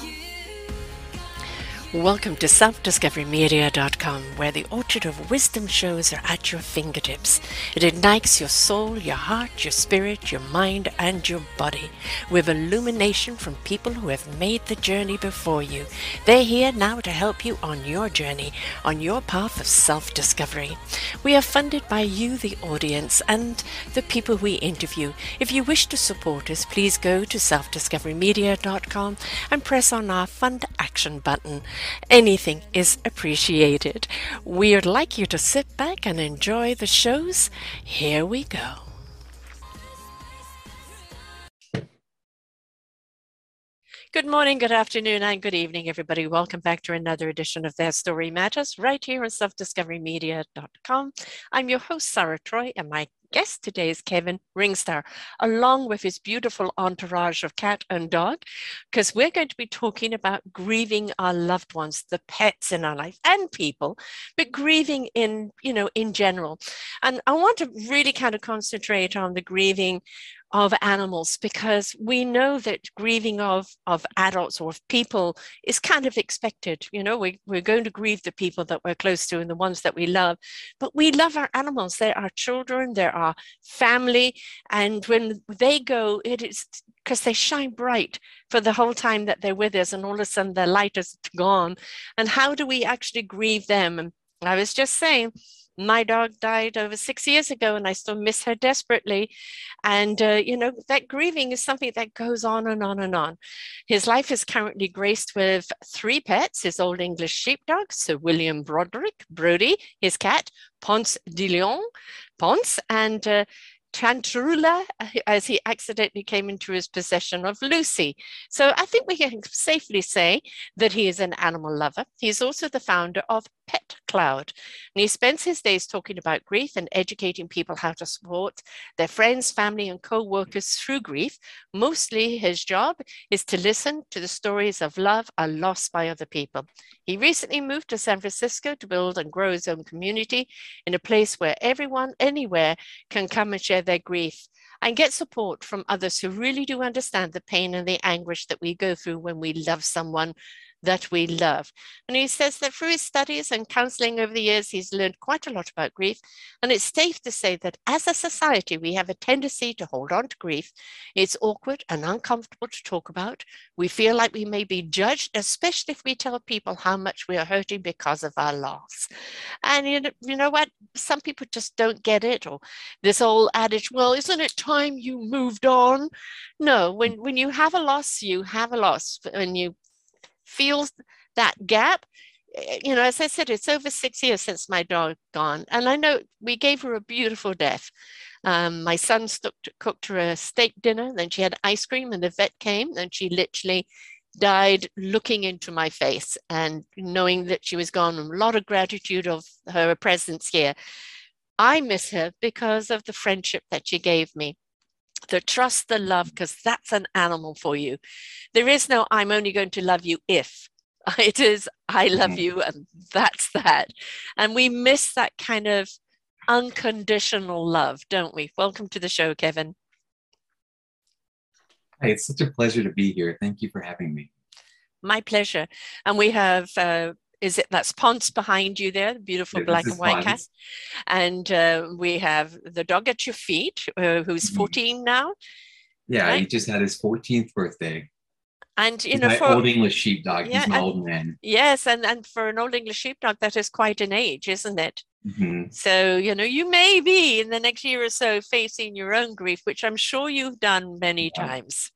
You Welcome to selfdiscoverymedia.com, where the orchard of wisdom shows are at your fingertips. It ignites your soul, your heart, your spirit, your mind, and your body with illumination from people who have made the journey before you. They're here now to help you on your journey, on your path of self discovery. We are funded by you, the audience, and the people we interview. If you wish to support us, please go to selfdiscoverymedia.com and press on our Fund Action button. Anything is appreciated. We'd like you to sit back and enjoy the shows. Here we go. Good morning, good afternoon, and good evening, everybody. Welcome back to another edition of Their Story Matters right here on selfdiscoverymedia.com. I'm your host, Sarah Troy, and my guest today is Kevin Ringstar, along with his beautiful entourage of cat and dog, because we're going to be talking about grieving our loved ones, the pets in our life and people, but grieving in, you know, in general. And I want to really kind of concentrate on the grieving of animals because we know that grieving of, of adults or of people is kind of expected. You know, we, we're going to grieve the people that we're close to and the ones that we love, but we love our animals. They're our children, they're our family. And when they go, it is because they shine bright for the whole time that they're with us, and all of a sudden their light is gone. And how do we actually grieve them? And I was just saying, my dog died over six years ago and I still miss her desperately. And, uh, you know, that grieving is something that goes on and on and on. His life is currently graced with three pets his old English sheepdog, Sir William Broderick, Brody, his cat, Ponce de Leon, Ponce, and uh, tarantula as he accidentally came into his possession of Lucy. So I think we can safely say that he is an animal lover. He's also the founder of Pet Cloud. And he spends his days talking about grief and educating people how to support their friends, family, and co workers through grief. Mostly his job is to listen to the stories of love are lost by other people. He recently moved to San Francisco to build and grow his own community in a place where everyone, anywhere, can come and share their grief and get support from others who really do understand the pain and the anguish that we go through when we love someone that we love. And he says that through his studies and counseling over the years, he's learned quite a lot about grief. And it's safe to say that as a society, we have a tendency to hold on to grief. It's awkward and uncomfortable to talk about. We feel like we may be judged, especially if we tell people how much we are hurting because of our loss. And you know, you know what? Some people just don't get it. Or this old adage, well, isn't it time you moved on? No, when, when you have a loss, you have a loss. When you feels that gap eh, you know, as I said, it's over six years since my dog gone, and I know we gave her a beautiful death. Um, my son cooked her a steak dinner, then she had ice cream, and the vet came, and she literally died looking into my face and knowing that she was gone. A lot of gratitude of her presence here. I miss her because of the friendship that she gave me the trust, the love, because that's an animal for you. There is no, I'm only going to love you if. It is, I love mm-hmm. you, and that's that. And we miss that kind of unconditional love, don't we? Welcome to the show, Kevin. Hey, it's such a pleasure to be here. Thank you for having me. My pleasure. And we have uh, is it that's Ponce behind you there, the beautiful yeah, black and white cat. And uh, we have the dog at your feet, uh, who's mm-hmm. 14 now. Yeah, right? he just had his 14th birthday. And you know, my for old English sheepdog, yeah, he's an old man. Yes, and and for an old English sheepdog, that is quite an age, isn't it? Mm-hmm. So you know, you may be in the next year or so facing your own grief, which I'm sure you've done many yeah. times.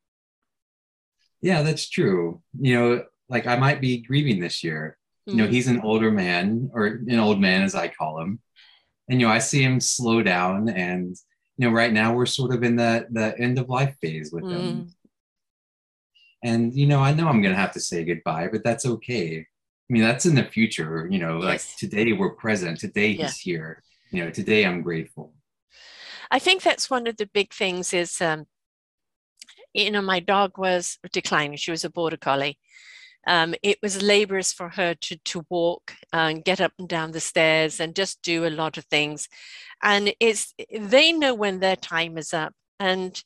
Yeah, that's true. You know, like I might be grieving this year, you know, he's an older man, or an old man as I call him. And you know, I see him slow down, and you know, right now we're sort of in the the end of life phase with mm. him. And you know, I know I'm gonna have to say goodbye, but that's okay. I mean, that's in the future. You know, yes. like today we're present. Today he's here. You know, today I'm grateful. I think that's one of the big things. Is um, you know, my dog was declining. She was a border collie, um, it was laborious for her to, to walk and get up and down the stairs and just do a lot of things. And it's they know when their time is up and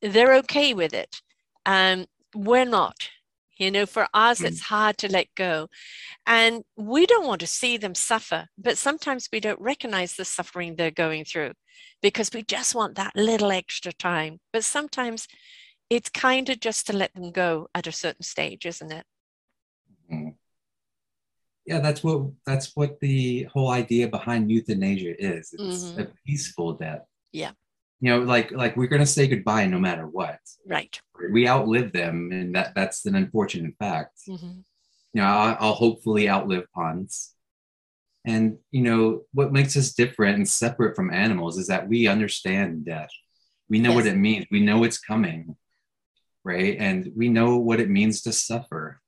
they're okay with it. Um, we're not. You know, for us, mm. it's hard to let go. And we don't want to see them suffer, but sometimes we don't recognize the suffering they're going through because we just want that little extra time. But sometimes it's kind of just to let them go at a certain stage, isn't it? Mm. Yeah, that's what that's what the whole idea behind euthanasia is. It's mm-hmm. a peaceful death. Yeah you know like like we're going to say goodbye no matter what right we outlive them and that that's an unfortunate fact mm-hmm. you know I'll, I'll, hopefully outlive Ponce and you know what makes us different and separate from animals is that we understand death we know yes. what it means we know it's coming right and we know what it means to suffer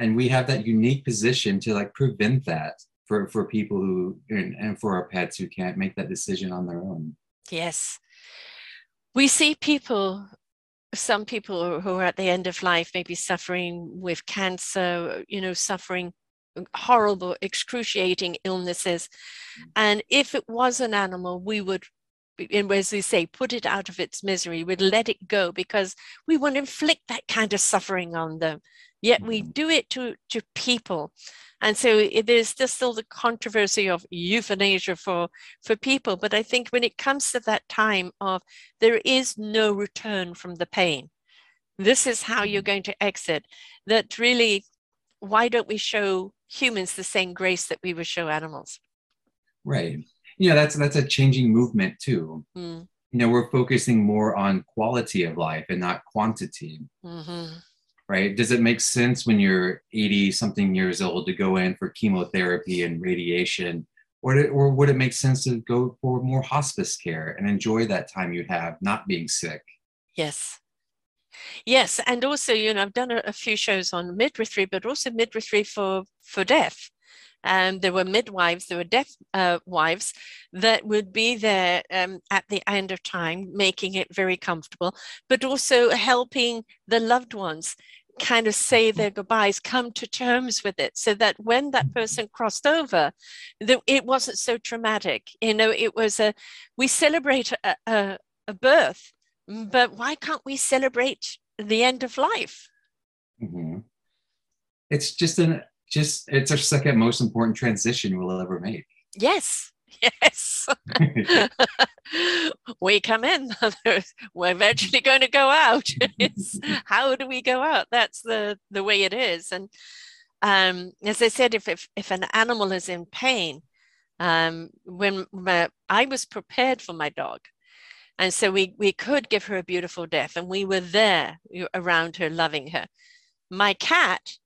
and we have that unique position to like prevent that for for people who and, and for our pets who can't make that decision on their own Yes. We see people, some people who are at the end of life, maybe suffering with cancer, you know, suffering horrible, excruciating illnesses. Mm. And if it was an animal, we would, as we say, put it out of its misery, we'd let it go because we wouldn't inflict that kind of suffering on them. Yet we mm-hmm. do it to, to people. And so there's just still the controversy of euthanasia for, for people. But I think when it comes to that time of there is no return from the pain, this is how you're mm-hmm. going to exit, that really, why don't we show humans the same grace that we would show animals? Right. Yeah, that's that's a changing movement too. Mm. You know, we're focusing more on quality of life and not quantity. Mm-hmm right? Does it make sense when you're 80 something years old to go in for chemotherapy and radiation? Or, to, or would it make sense to go for more hospice care and enjoy that time you have not being sick? Yes. Yes, and also, you know, I've done a, a few shows on midwifery, but also midwifery for for deaf. And um, there were midwives, there were deaf uh, wives that would be there um, at the end of time, making it very comfortable, but also helping the loved ones kind of say their goodbyes, come to terms with it, so that when that person crossed over, that it wasn't so traumatic. You know, it was a we celebrate a, a, a birth, but why can't we celebrate the end of life? Mm-hmm. It's just an just it's our second most important transition we'll ever make. Yes, Yes. we come in, we're eventually going to go out. how do we go out? That's the, the way it is. And um, as I said, if, if, if an animal is in pain, um, when my, I was prepared for my dog, and so we, we could give her a beautiful death, and we were there around her, loving her. My cat,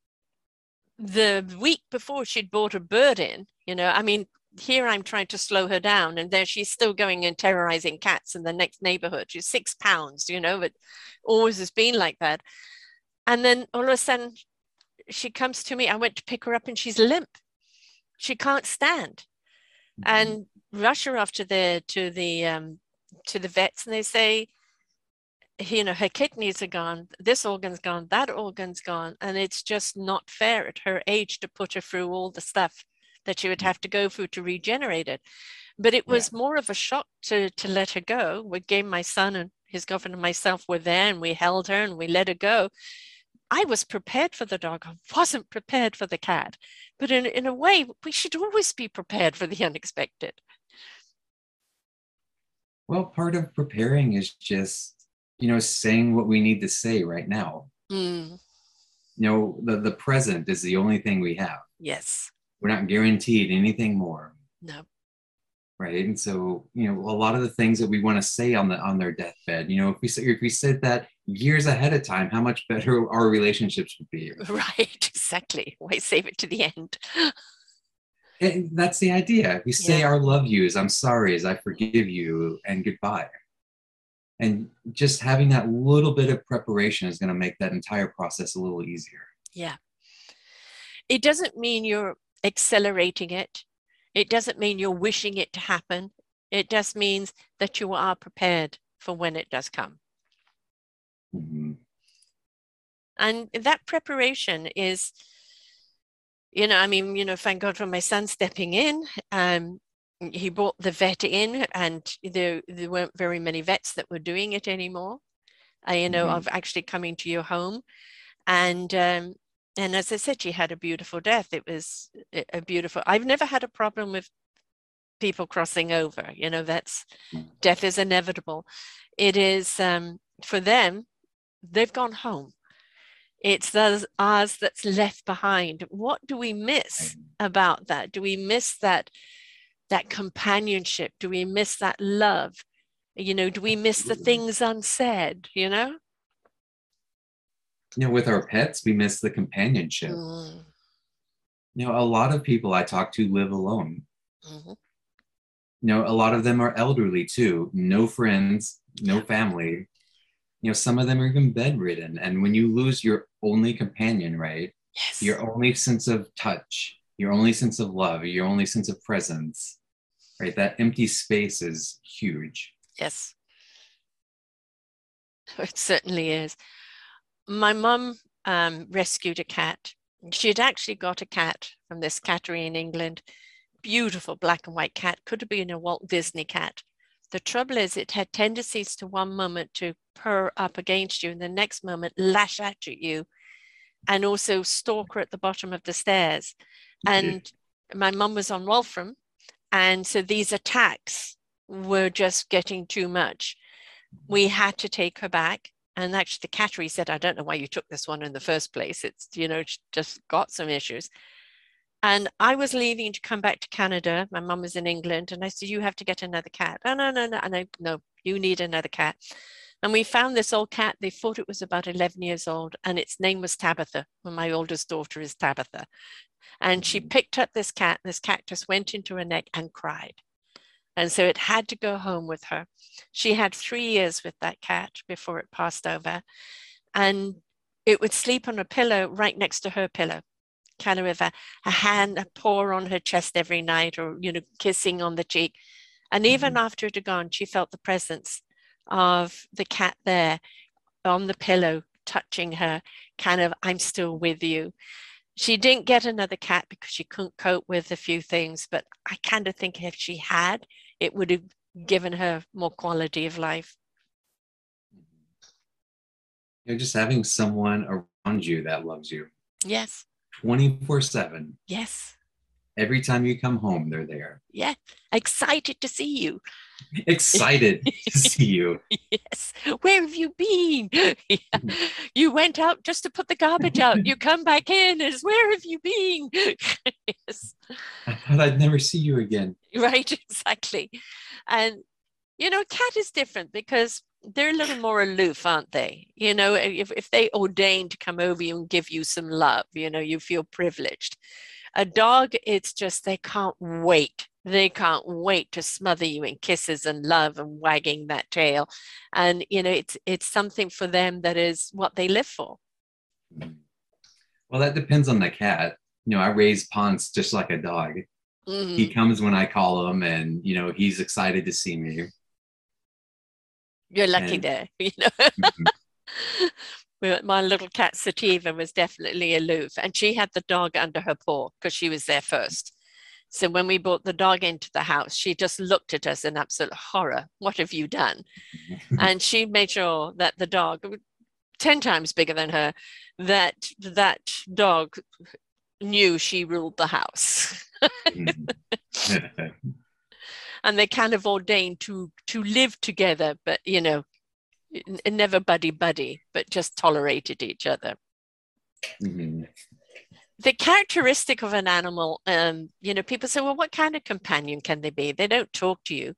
the week before she'd brought a bird in, you know, I mean, here I'm trying to slow her down, and there she's still going and terrorizing cats in the next neighborhood. She's six pounds, you know, but always has been like that. And then all of a sudden, she comes to me. I went to pick her up, and she's limp. She can't stand, mm-hmm. and rush her off to the to the um, to the vets, and they say, you know, her kidneys are gone, this organ's gone, that organ's gone, and it's just not fair at her age to put her through all the stuff that she would mm. have to go through to regenerate it. But it was yeah. more of a shock to to let her go. We gave my son and his girlfriend and myself were there and we held her and we let her go. I was prepared for the dog. I wasn't prepared for the cat. But in, in a way, we should always be prepared for the unexpected. Well, part of preparing is just, you know, saying what we need to say right now. Mm. You know, the, the present is the only thing we have. Yes. We're not guaranteed anything more. No. Right. And so, you know, a lot of the things that we want to say on the on their deathbed, you know, if we if we said that years ahead of time, how much better our relationships would be. Right, exactly. Why save it to the end? and that's the idea. We say yeah. our love yous, I'm sorry, as I forgive you, and goodbye. And just having that little bit of preparation is going to make that entire process a little easier. Yeah. It doesn't mean you're accelerating it. It doesn't mean you're wishing it to happen. It just means that you are prepared for when it does come. Mm-hmm. And that preparation is, you know, I mean, you know, thank God for my son stepping in. Um, he brought the vet in, and there, there weren't very many vets that were doing it anymore. Uh, you know, mm-hmm. of actually coming to your home And um, and as I said, she had a beautiful death. It was a beautiful. I've never had a problem with people crossing over. You know, that's Mm. death is inevitable. It is um, for them. They've gone home. It's those ours that's left behind. What do we miss about that? Do we miss that that companionship? Do we miss that love? You know, do we miss the things unsaid? You know. You know, with our pets, we miss the companionship. Mm, You know, a lot of people I talk to live alone. mhm. You know, a lot of them are elderly too, no friends, no family. You know, some of them are even bedridden. And when you lose your only companion, right? Yes. Your only sense of touch, your only sense of love, your only sense of presence, right? That empty space is huge. Yes. It certainly is. My mum um, rescued a cat. She had actually got a cat from this cattery in England. Beautiful black and white cat. Could have been a Walt Disney cat. The trouble is, it had tendencies to one moment to purr up against you, and the next moment lash out at you, and also stalk her at the bottom of the stairs. And my mum was on warfarin, and so these attacks were just getting too much. We had to take her back. And actually, the cattery said, I don't know why you took this one in the first place. It's, you know, just got some issues. And I was leaving to come back to Canada. My mum was in England. And I said, You have to get another cat. Oh, no, no, no. And I, no, you need another cat. And we found this old cat. They thought it was about 11 years old. And its name was Tabitha. Well, my oldest daughter is Tabitha. And she Mhm. picked up this cat. This cat just went into her neck and cried. And so it had to go home with her. She had three years with that cat before it passed over. And it would sleep on a pillow right next to her pillow, kind of with a, a hand, a paw on her chest every night, or, you know, kissing on the cheek. And even after it had gone, she felt the presence of the cat there on the pillow, touching her, kind of, I'm still with you. She didn't get another cat because she couldn't cope with a few things, but I kind of think if she had, it would have given her more quality of life. You're just having someone around you that loves you Yes, 24 7. yes, Every time you come home, they're there. yeah. Excited to see you. Excited to see you. Yes. Where have you been? Yeah. You went out just to put the garbage out. You come back in as where have you been? yes. I thought I'd never see you again. Right, exactly. And you know, cat is different because they're a little more aloof, aren't they? You know, if, if they ordain to come over you and give you some love, you know, you feel privileged. A dog, it's just they can't wait. They can't wait to smother you in kisses and love and wagging that tail. And you know, it's it's something for them that is what they live for. Well, that depends on the cat. You know, I raise Ponce just like a dog. Mhm. He comes when I call him, and you know, he's excited to see me. You're lucky and- there, you know. Mhm. Well, my little cat Sativa was definitely aloof, and she had the dog under her paw because she was there first. So when we brought the dog into the house, she just looked at us in absolute horror. What have you done? and she made sure that the dog, 10 times bigger than her, that that dog knew she ruled the house. Mhm. and they kind of ordained to to live together, but you know, never buddy buddy, but just tolerated each other. Mhm. the characteristic of an animal, um, you know, people say, well, what kind of companion can they be? They don't talk to you.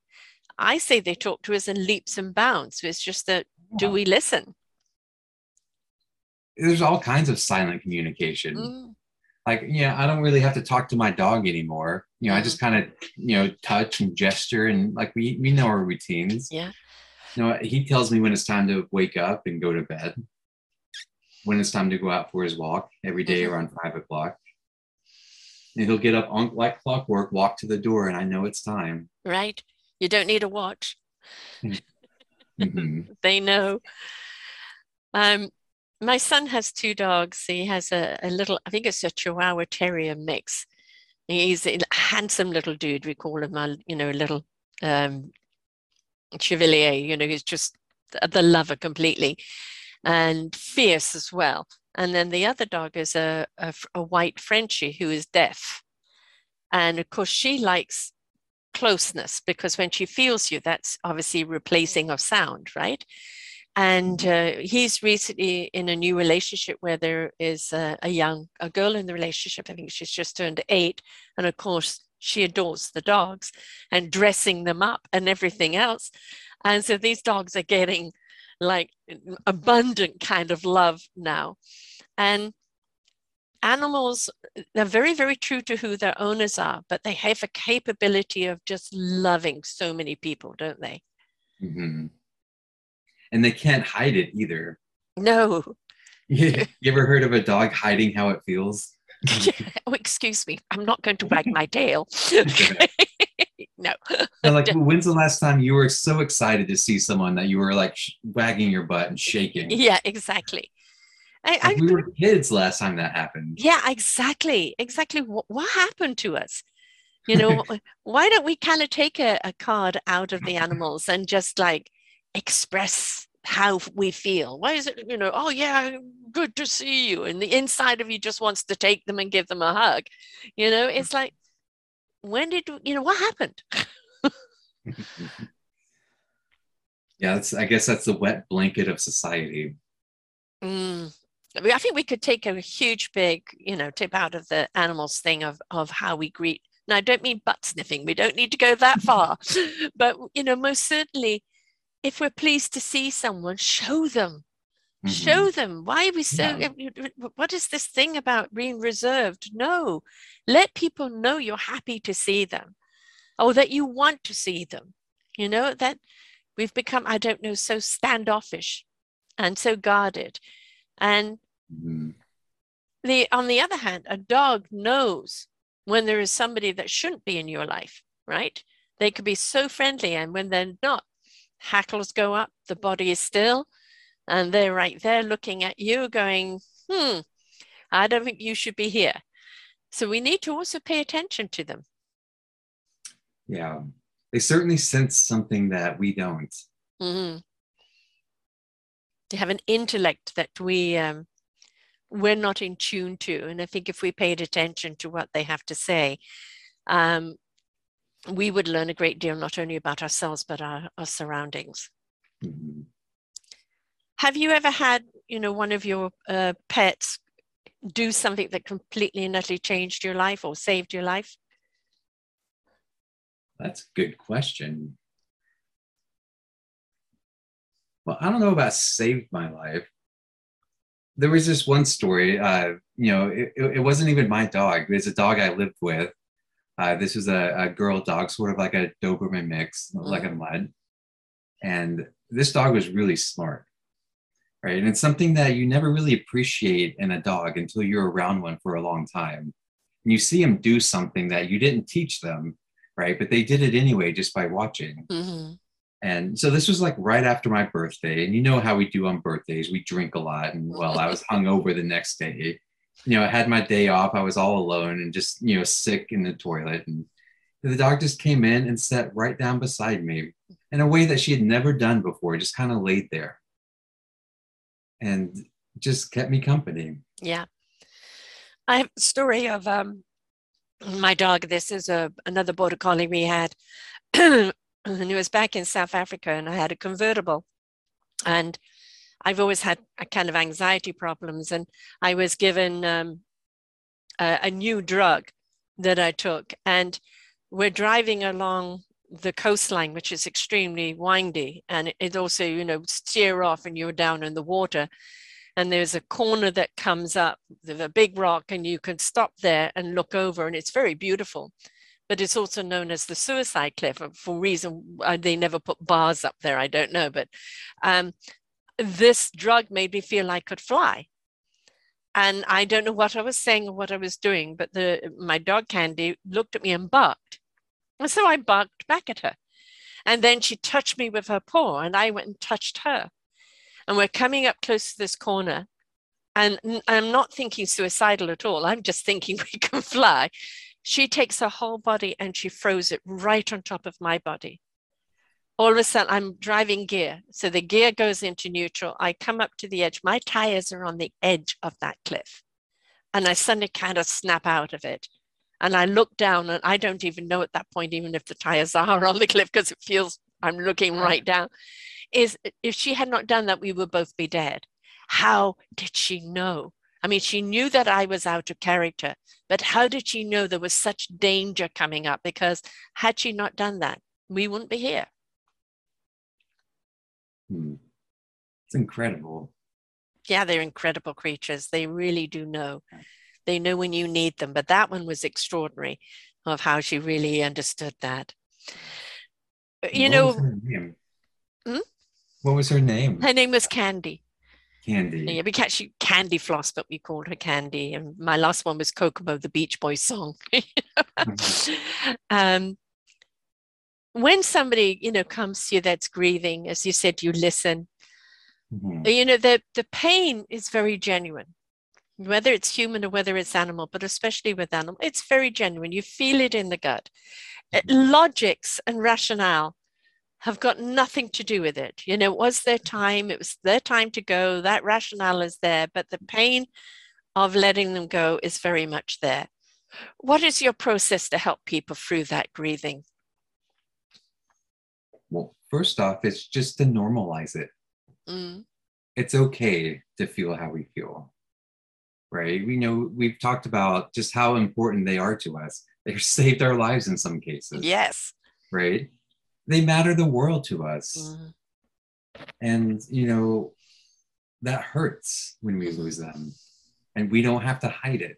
I say they talk to us in leaps and bounds. It's just that, do we listen? There's all kinds of silent communication. Mm, Like, yeah, I don't really have to talk to my dog anymore. You know, I just kind of, you know, touch and gesture, and like we we know our routines. Yeah. You know, he tells me when it's time to wake up and go to bed. When it's time to go out for his walk every day Mhm. around five o'clock. And he'll get up on like clockwork, walk to the door, and I know it's time. right? You don't need a watch. Mhm. They know. Um, my son has two dogs. He has a, a little, I think it's a Chihuahua Terrier mix. He's a handsome little dude. We call him a, you know, a little um, Chevalier. You know, he's just the- the lover completely, and fierce as well. And then the other dog is a, a, a white Frenchie who is deaf. And of course, she likes closeness because when she feels you, that's obviously replacing of sound, right? And uh, he's recently in a new relationship where there is a, a young a girl in the relationship. I think she's just turned eight, and of course she adores the dogs and dressing them up and everything else. And so these dogs are getting like abundant kind of love now. And animals, they're very, very true to who their owners are, but they have a capability of just loving so many people, don't they? Mm-hmm. And they can't hide it either. No. you ever heard of a dog hiding how it feels? oh, excuse me. I'm not going to wag my tail. no. like, when's the last time you were so excited to see someone that you were like sh- wagging your butt and shaking? Yeah, exactly. I, I, we were kids last time that happened. Yeah, exactly. Exactly. What, what happened to us? You know, why don't we kind of take a, a card out of the animals and just like express how we feel? Why is it, you know, oh, yeah, good to see you. And the inside of you just wants to take them and give them a hug. You know, it's like, when did, you know, what happened? yeah, that's, I guess that's the wet blanket of society. Mm, I think we could take a huge big, you know, tip out of the animals thing of of how we greet. Now, I don't mean butt sniffing. We don't need to go that far, but you know, most certainly, if we're pleased to see someone, show them, mm-hmm. show them. Why are we so? Yeah. What is this thing about being reserved? No, let people know you're happy to see them, or that you want to see them. You know that we've become, I don't know, so standoffish and so guarded. And Mm-hmm. The on the other hand, a dog knows when there is somebody that shouldn't be in your life, right? They could be so friendly, and when they're not, hackles go up, the body is still, and they're right there looking at you, going, "Hmm, I don't think you should be here." So we need to also pay attention to them. Yeah, they certainly sense something that we don't. Mm-hmm. They have an intellect that we um, we're not in tune to. And I think if we paid attention to what they have to say, um, we would learn a great deal, not only about ourselves, but our, our surroundings. Mm-hmm. Have you ever had, you know, one of your uh, pets do something that completely and utterly changed your life or saved your life? That's a good question. Well, I don't know about saved my life, there was this one story. Uh, you know, it, it wasn't even my dog. It's a dog I lived with. Uh, this was a, a, girl dog, sort of like a Doberman mix, mm-hmm. like a mud. And this dog was really smart, right? And it's something that you never really appreciate in a dog until you're around one for a long time. And you see them do something that you didn't teach them, right? But they did it anyway just by watching. Mm-hmm. And so this was like right after my birthday. And you know how we do on birthdays, we drink a lot. And well, I was hungover the next day. You know, I had my day off. I was all alone and just, you know, sick in the toilet. And the dog just came in and sat right down beside me in a way that she had never done before, just kind of laid there and just kept me company. Yeah. I have a story of um, my dog. This is a another border collie we had. and it was back in South Africa, and I had a convertible, and I've always had a kind of anxiety problems, and I was given um, a, a new drug that I took, and we're driving along the coastline, which is extremely windy, and it, also, you know, steer off, and you're down in the water, and there's a corner that comes up, there's a big rock, and you can stop there and look over, and it's very beautiful but it's also known as the suicide cliff for reason uh, they never put bars up there. I don't know, but um, this drug made me feel I could fly. And I don't know what I was saying or what I was doing, but the my dog Candy looked at me and barked. And so I barked back at her. And then she touched me with her paw, and I went and touched her. And we're coming up close to this corner. And I'm not thinking suicidal at all. I'm just thinking we can fly. She takes her whole body and she throws it right on top of my body. All of a sudden I'm driving gear. So the gear goes into neutral. I come up to the edge. My tires are on the edge of that cliff. And I suddenly kind of snap out of it. And I look down and I don't even know at that point, even if the tires are on the cliff, because it feels I'm looking right down. Is if she had not done that, we would both be dead. How did she know? I mean, she knew that I was out of character, but how did she know there was such danger coming up? Because had she not done that, we wouldn't be here. Hmm. It's incredible. Yeah, they're incredible creatures. They really do know. They know when you need them. But that one was extraordinary of how she really understood that. You what know, hmm? what was her name? Her name was Candy. Candy. Yeah, we catch you Candy Floss, but we called her Candy. And my last one was Kokomo, the Beach Boys song. mm-hmm. um, when somebody, you know, comes to you that's grieving, as you said, you listen. Mm-hmm. You know, the the pain is very genuine, whether it's human or whether it's animal, but especially with animal, it's very genuine. You feel it in the gut. Mm-hmm. Logics and rationale have got nothing to do with it. You know, it was their time, it was their time to go, that rationale is there, but the pain of letting them go is very much there. What is your process to help people through that grieving? Well, first off, it's just to normalize it. Mm. It's okay to feel how we feel, right? We know we've talked about just how important they are to us. They've saved our lives in some cases. Yes. Right they matter the world to us. Mm-hmm. And, you know, that hurts when we lose them. And we don't have to hide it.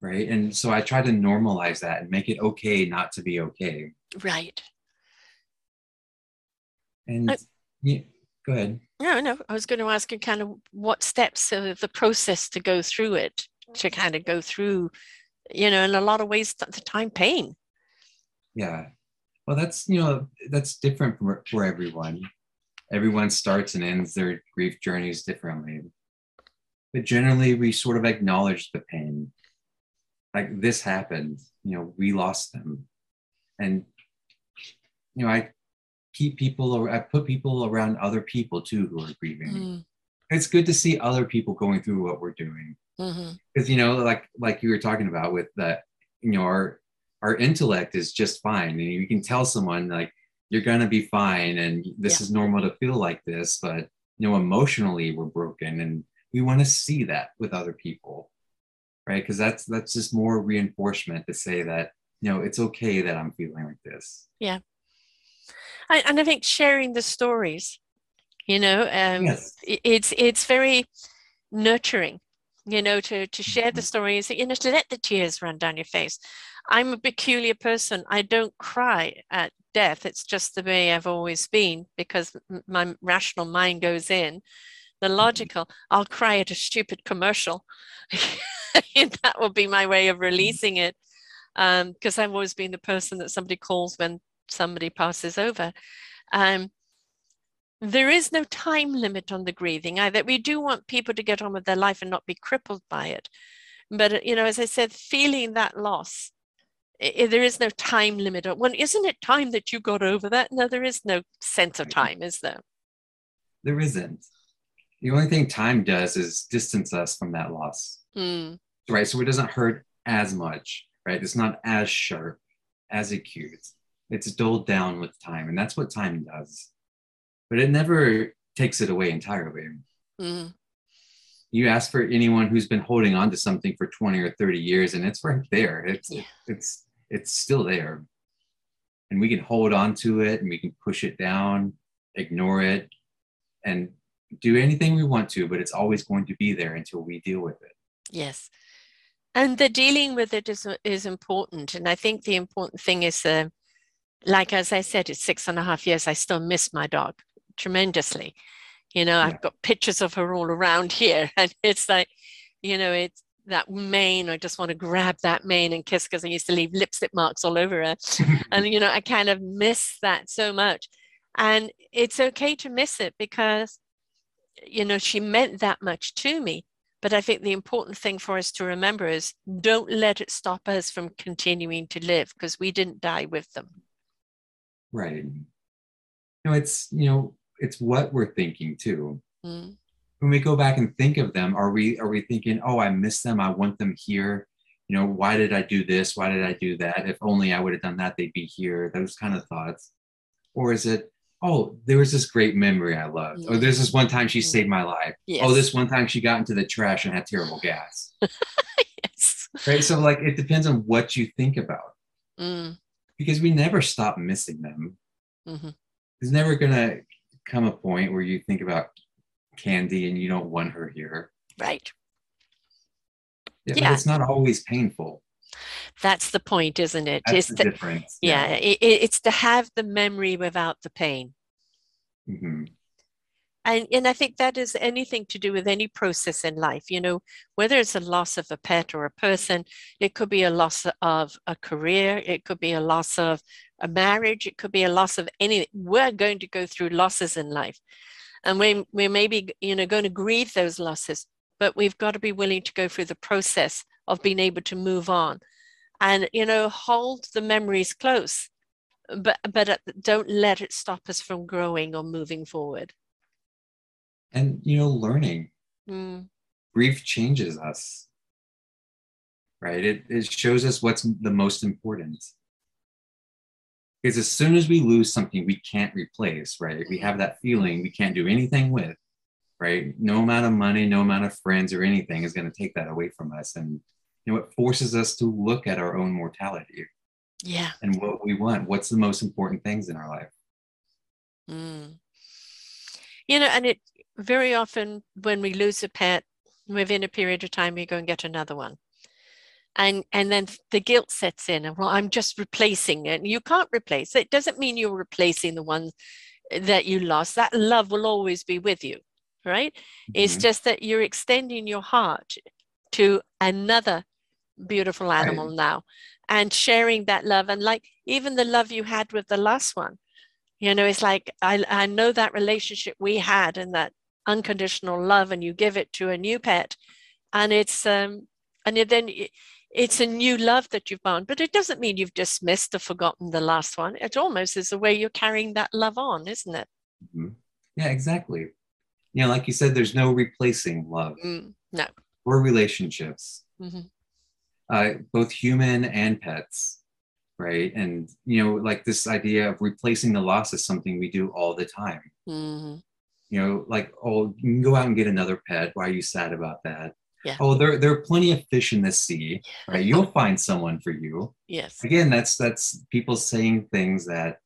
Right. And so I try to normalize that and make it okay not to be okay. Right. And I, yeah, go ahead. No, no. I was going to ask you kind of what steps of the process to go through it, to kind of go through, you know, in a lot of ways, the time pain. Yeah. Well, that's you know that's different for, for everyone. Everyone starts and ends their grief journeys differently. But generally, we sort of acknowledge the pain. Like this happened, you know, we lost them, and you know, I keep people, or I put people around other people too who are grieving. Mm. It's good to see other people going through what we're doing, because mm-hmm. you know, like like you were talking about with that, you know, our our intellect is just fine and you can tell someone like you're going to be fine and this yeah. is normal to feel like this but you know emotionally we're broken and we want to see that with other people right because that's that's just more reinforcement to say that you know it's okay that i'm feeling like this yeah I, and i think sharing the stories you know um yes. it's it's very nurturing you know to to share the mm-hmm. stories you know to let the tears run down your face I'm a peculiar person. I don't cry at death. It's just the way I've always been because my rational mind goes in. The mm-hmm. logical, I'll cry at a stupid commercial. that will be my way of mm-hmm. releasing it because um, I've always been the person that somebody calls when somebody passes over. Um, there is no time limit on the grieving. I, that we do want people to get on with their life and not be crippled by it. But you know, as I said, feeling that loss there is no time limit. Well, isn't it time that you got over that? No, there is no sense of time, is there? There isn't. The only thing time does is distance us from that loss. Mm. Right. So it doesn't hurt as much, right? It's not as sharp, as acute. It's dulled down with time. And that's what time does. But it never takes it away entirely. Mm. You ask for anyone who's been holding on to something for 20 or 30 years, and it's right there. It's yeah. it's it's still there. And we can hold on to it and we can push it down, ignore it, and do anything we want to, but it's always going to be there until we deal with it. Yes. And the dealing with it is, is important. And I think the important thing is, uh, like as I said, it's six and a half years. I still miss my dog tremendously. You know, yeah. I've got pictures of her all around here. And it's like, you know, it's that mane. I just want to grab that mane and kiss because I used to leave lipstick marks all over her. and, you know, I kind of miss that so much. And it's okay to miss it because, you know, she meant that much to me. But I think the important thing for us to remember is don't let it stop us from continuing to live because we didn't die with them. Right. You know, it's you know, it's what we're thinking too. Mm. When we go back and think of them, are we are we thinking, oh, I miss them, I want them here? You know, why did I do this? Why did I do that? If only I would have done that, they'd be here. Those kind of thoughts. Or is it, oh, there was this great memory I loved. Or there's this one time she mm. saved my life. Yes. Oh, this one time she got into the trash and had terrible gas. yes. Right. So like it depends on what you think about. Mm. Because we never stop missing them. Mm-hmm. There's never gonna come a point where you think about Candy and you don't want her here. Right. Yeah, yeah. But it's not always painful. That's the point, isn't it? That's it's the, the difference. Yeah, yeah it, it's to have the memory without the pain. Mm-hmm. And, and I think that is anything to do with any process in life, you know, whether it's a loss of a pet or a person, it could be a loss of a career, it could be a loss of a marriage, it could be a loss of any, we're going to go through losses in life. And we, we may be, you know, going to grieve those losses, but we've got to be willing to go through the process of being able to move on and, you know, hold the memories close, but, but uh, don't let it stop us from growing or moving forward and you know learning mm. grief changes us right? It, it shows us what's the most important. Because as soon as we lose something we can't replace right? We have that feeling we can't do anything with right? No amount of money no amount of friends or anything is going to take that away from us. And you know it forces us to look at our own mortality. Yeah. And what we want what's the most important things in our life. Mm. you know and it very often when we lose a pet, within a period of time, we go and get another one. And, and then the guilt sets in and well i'm just replacing it you can't replace it doesn't mean you're replacing the one that you lost that love will always be with you right mm-hmm. it's just that you're extending your heart to another beautiful animal right. now and sharing that love and like even the love you had with the last one you know it's like i i know that relationship we had and that unconditional love and you give it to a new pet. And it's um and then it's a new love that you've found but it doesn't mean you've dismissed or forgotten the last one. It almost is the way you're carrying that love on isn't it? Mm-hmm. yeah exactly. You know like you said there's no replacing love mm, no. or relationships. Mm-hmm. uh, both human and pets right? And you know like this idea of replacing the loss is something we do all the time. Mm-hmm you know, like, oh, you can go out and get another pet. Why are you sad about that? Yeah. Oh, there, there are plenty of fish in the sea, right? You'll find someone for you. Yes. Again, that's that's people saying things that,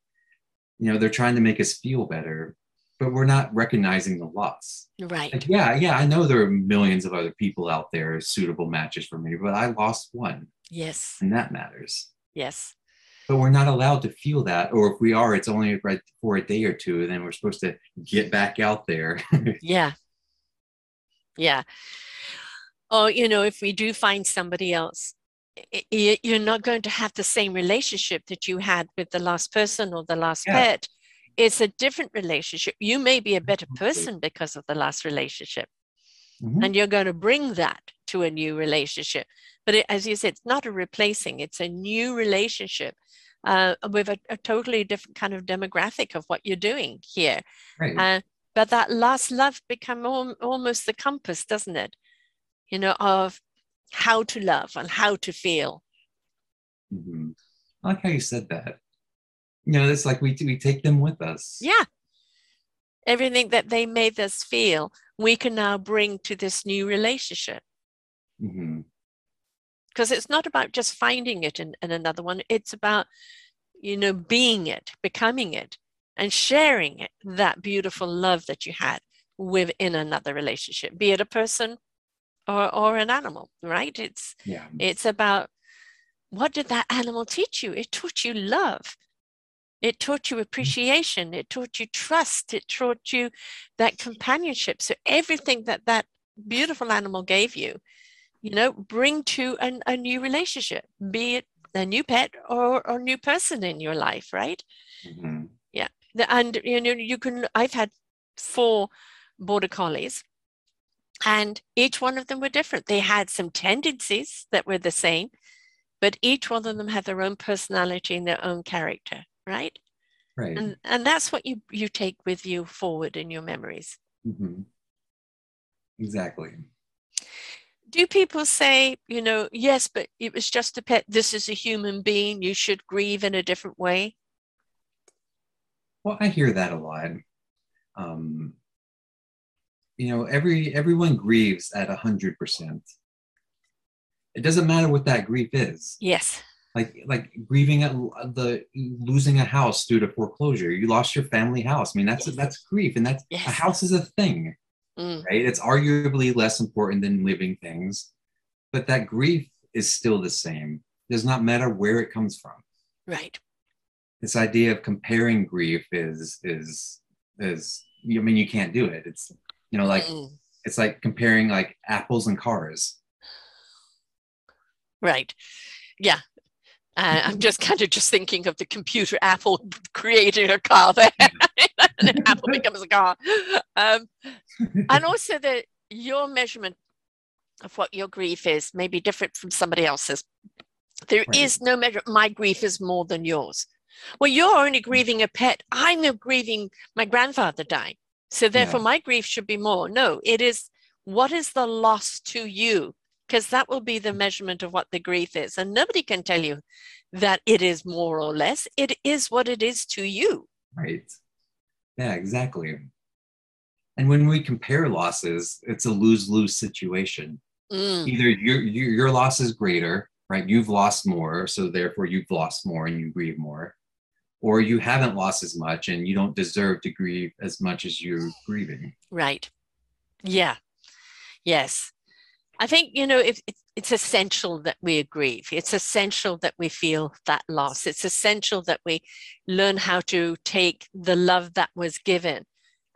you know, they're trying to make us feel better, but we're not recognizing the loss. Right. Like, yeah, yeah, I know there are millions of other people out there suitable matches for me, but I lost one. Yes. And that matters. Yes but we're not allowed to feel that or if we are it's only right for a day or two then we're supposed to get back out there. Yeah. Yeah. Oh you know if we do find somebody else you're not going to have the same relationship that you had with the last person or the last yeah. pet. It's a different relationship. You may be a better person because of the last relationship. Mm-hmm. and you're going to bring that to a new relationship but it, as you said it's not a replacing it's a new relationship uh, with a, a, totally different kind of demographic of what you're doing here. Right. Uh, but that last love become al- almost the compass, doesn't it? You know, of how to love and how to feel. Mm-hmm. I like how you said that. You know, it's like we we take them with us. Yeah. Everything that they made us feel, we can now bring to this new relationship. Mm-hmm because it's not about just finding it in, in another one it's about you know being it becoming it and sharing it, that beautiful love that you had within another relationship be it a person or or an animal right? It's yeah. it's about what did that animal teach you? It taught you love. It taught you appreciation. It taught you trust. It taught you that companionship. So everything that that beautiful animal gave you you know, bring to an, a new relationship, be it a new pet or a new person in your life, right? Mm-hmm. Yeah. And, you know, you can, I've had four border collies and each one of them were different. They had some tendencies that were the same, but each one of them had their own personality and their own character, right? Right. And and that's what you you take with you forward in your memories. hmm Exactly. Do people say, you know, yes, but it was just a pet. This is a human being. You should grieve in a different way. Well, I hear that a lot. Um, you know, every everyone grieves at a hundred percent. It doesn't matter what that grief is. Yes. Like like grieving at the losing a house due to foreclosure. You lost your family house. I mean, that's Yes. that's grief, and that's Yes. a house is a thing, Mm, right? It's arguably less important than living things, but that grief is still the same. It does not matter where it comes from. right. this idea of comparing grief is is is I mean you can't do it. It's you know like Mm, it's like comparing like apples and cars. right. Yeah. Uh, I'm just kind of just thinking of the computer Apple creating a car there, and Apple becomes a car. Um, and also that your measurement of what your grief is may be different from somebody else's. There is Right. no measure. My grief is more than yours. Well, you're only grieving a pet. I'm grieving my grandfather dying. So therefore, Yeah. my grief should be more. No, it is what is the loss to you? Because that will be the measurement of what the grief is. And nobody can tell you that it is more or less. It is what it is to you. Right. Yeah, exactly. And when we compare losses, it's a lose-lose situation. Mm, Either your your, your loss is greater, right? You've lost more, so therefore you've lost more and you grieve more. Or you haven't lost as much and you don't deserve to grieve as much as you're grieving. Right. Yeah. Yes. I think, you know, if it's, it's essential that we grieve. It's essential that we feel that loss. It's essential that we learn how to take the love that was given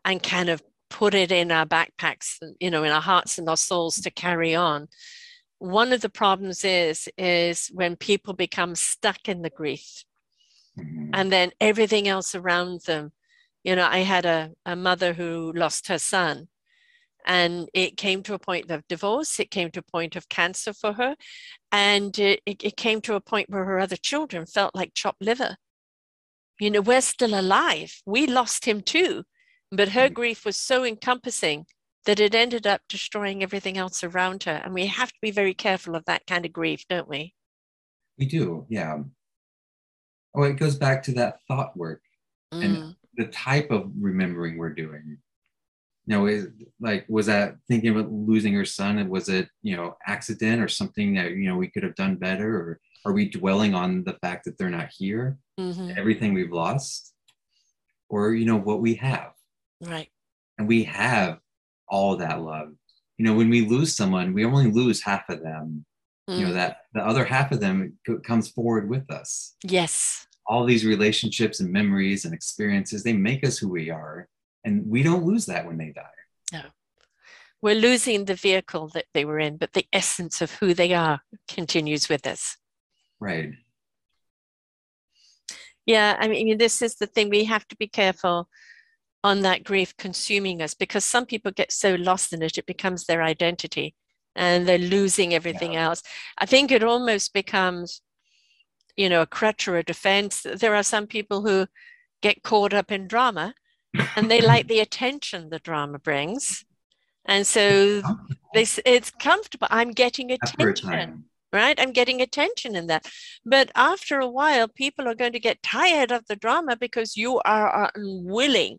and kind of put it in our backpacks, you know, in our hearts and our souls to carry on. One of the problems is is when people become stuck in the grief Mhm. and then everything else around them. You know, I had a, a mother who lost her son, and it came to a point of divorce, it came to a point of cancer for her, and it, it came to a point where her other children felt like chopped liver. You know, we're still alive. We lost him too, but her Mhm. grief was so encompassing that it ended up destroying everything else around her. And we have to be very careful of that kind of grief, don't we? We do, yeah. Oh, it goes back to that thought work, And- Mm, the type of remembering we're doing. You know, is like was that thinking about losing her son and was it, you know, accident or something that, you know, we could have done better? Or are we dwelling on the fact that they're not here, mhm, everything we've lost? Or, you know, what we have. Right. And we have all that love. You know, when we lose someone, we only lose half of them. You know, Mm, that the other half of them co- comes forward with us. Yes. all these relationships and memories and experiences they make us who we are and we don't lose that when they die No. we're losing the vehicle that they were in, but the essence of who they are continues with us. right Yeah, I mean, this is the thing we have to be careful on that grief consuming us because some people get so lost in it, it becomes their identity and they're losing everything else. I think it almost becomes, you know, a crutch or a defense. There are some people who get caught up in drama and they like the attention the drama brings. And so this it's comfortable. I'm getting attention right? I'm getting attention in that. But after a while, people are going to get tired of the drama because you are unwilling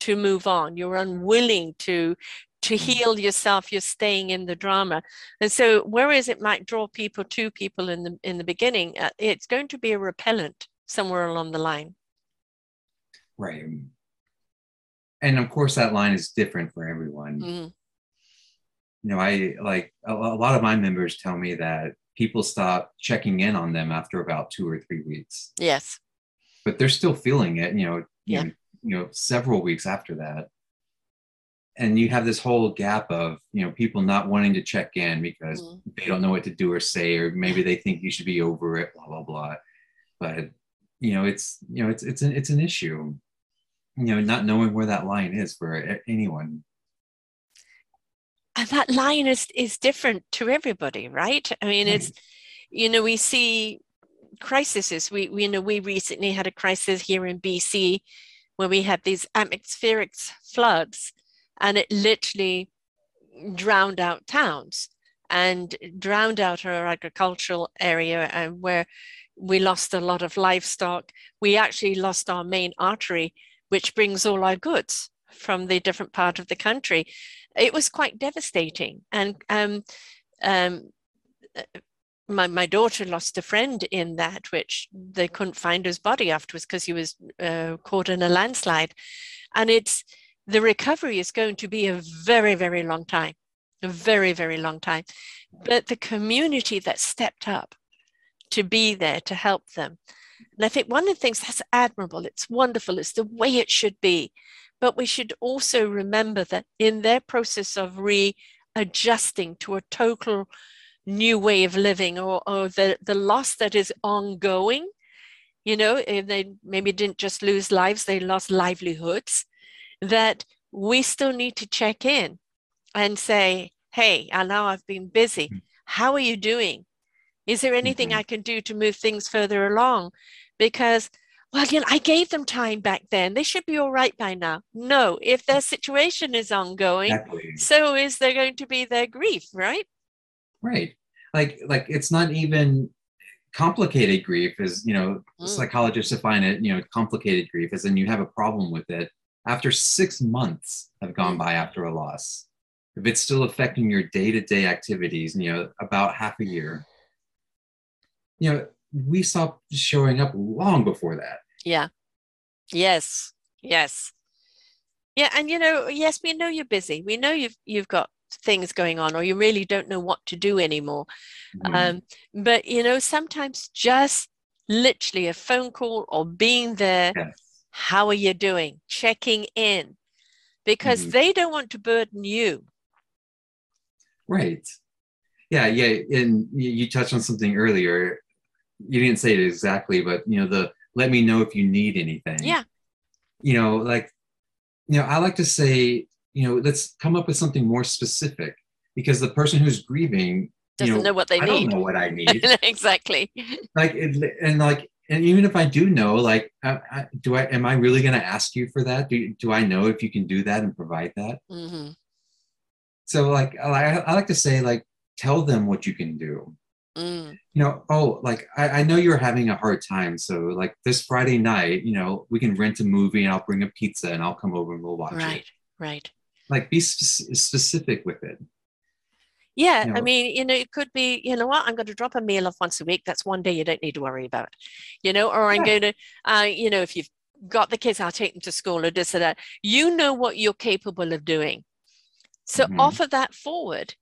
to move on. You're unwilling to to heal yourself. You're staying in the drama, and so whereas it might draw people to people in the in the beginning, uh, it's going to be a repellent somewhere along the line. right and of course that line is different for everyone Mhm. you know i like a, a lot of my members tell me that people stop checking in on them after about two or three weeks Yes. but they're still feeling it you know you Yeah. know, you know several weeks after that and you have this whole gap of you know people not wanting to check in because Mhm. they don't know what to do or say or maybe they think you should be over it blah blah blah but you know it's you know it's it's an it's an issue you know not knowing where that line is for anyone and that line is is different to everybody right i mean it's you know we see crises. We, we you know we recently had a crisis here in BC where we had these atmospheric floods, and it literally drowned out towns and drowned out our agricultural area and where we lost a lot of livestock. We actually lost our main artery, which brings all our goods from the different part of the country. It was quite devastating. And um, um, my, my daughter lost a friend in that, which they couldn't find his body afterwards because he was uh, caught in a landslide. And it's the recovery is going to be a very, very long time, a very, very long time. But the community that stepped up to be there to help them. And I think one of the things that's admirable, it's wonderful, it's the way it should be. But we should also remember that in their process of readjusting to a total new way of living or, or the, the loss that is ongoing, you know, if they maybe didn't just lose lives, they lost livelihoods, that we still need to check in and say, hey, I know I've been busy. Hmm. How are you doing? Is there anything mm-hmm. I can do to move things further along? Because, well, you know, I gave them time back then. They should be all right by now. No, if their situation is ongoing, exactly. so is there going to be their grief, right? Right. Like, like it's not even complicated grief is, you know, mm. psychologists define it, you know, complicated grief is and you have a problem with it after six months have gone by after a loss. If it's still affecting your day-to-day activities, you know, about half a year, you know, we stopped showing up long before that. Yeah. Yes. Yes. Yeah, and you know, yes, we know you're busy. We know you've you've got things going on, or you really don't know what to do anymore. Mm-hmm. Um, but you know, sometimes just literally a phone call or being there. Yes. How are you doing? Checking in, because mm-hmm. they don't want to burden you. Right. Yeah, yeah, and you touched on something earlier you didn't say it exactly, but you know, the let me know if you need anything. Yeah. You know, like, you know, I like to say, you know, let's come up with something more specific because the person who's grieving doesn't you know, know what they I need. I don't know what I need. exactly. Like, and like, and even if I do know, like, I, I, do I, am I really going to ask you for that? Do, do I know if you can do that and provide that? Mm-hmm. So like, I, I like to say, like, tell them what you can do. Mm. You know, oh, like I, I know you're having a hard time. So like this Friday night, you know, we can rent a movie and I'll bring a pizza and I'll come over and we'll watch right, it. Right, right. Like be spe- specific with it. Yeah, you know, I mean, you know, it could be, you know what, I'm going to drop a meal off once a week. That's one day you don't need to worry about, you know, or I'm yeah. going to, uh, you know, if you've got the kids, I'll take them to school or this or that. You know what you're capable of doing. So mm-hmm. offer that forward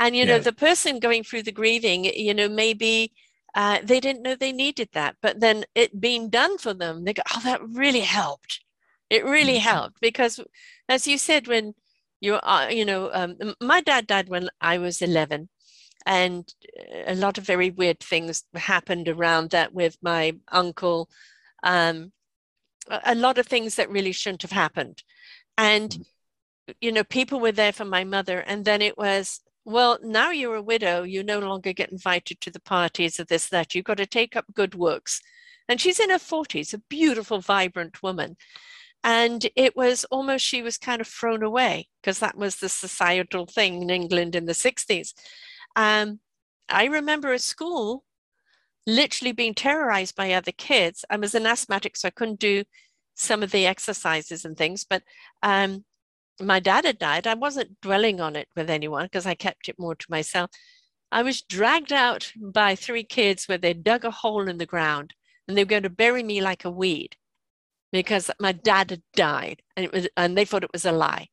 and, you know, the person going through the grieving, you know, maybe uh, they didn't know they needed that, but then it being done for them, they go, oh, that really helped. It really mm-hmm. helped because, as you said, when you are, you know, um, my dad died when I was 11 and a lot of very weird things happened around that with my uncle um, a lot of things that really shouldn't have happened and mm-hmm. you know people were there for my mother and then it was well, now you're a widow, you no longer get invited to the parties of this, that. You've got to take up good works. And she's in her 40s, a beautiful, vibrant woman. And it was almost she was kind of thrown away because that was the societal thing in England in the 60s. Um, I remember at school literally being terrorized by other kids. I was an asthmatic, so I couldn't do some of the exercises and things, but um, my dad had died, I wasn't dwelling on it with anyone because I kept it more to myself. I was dragged out by three kids where they dug a hole in the ground and they were going to bury me like a weed because my dad had died and it was and they thought it was a lie.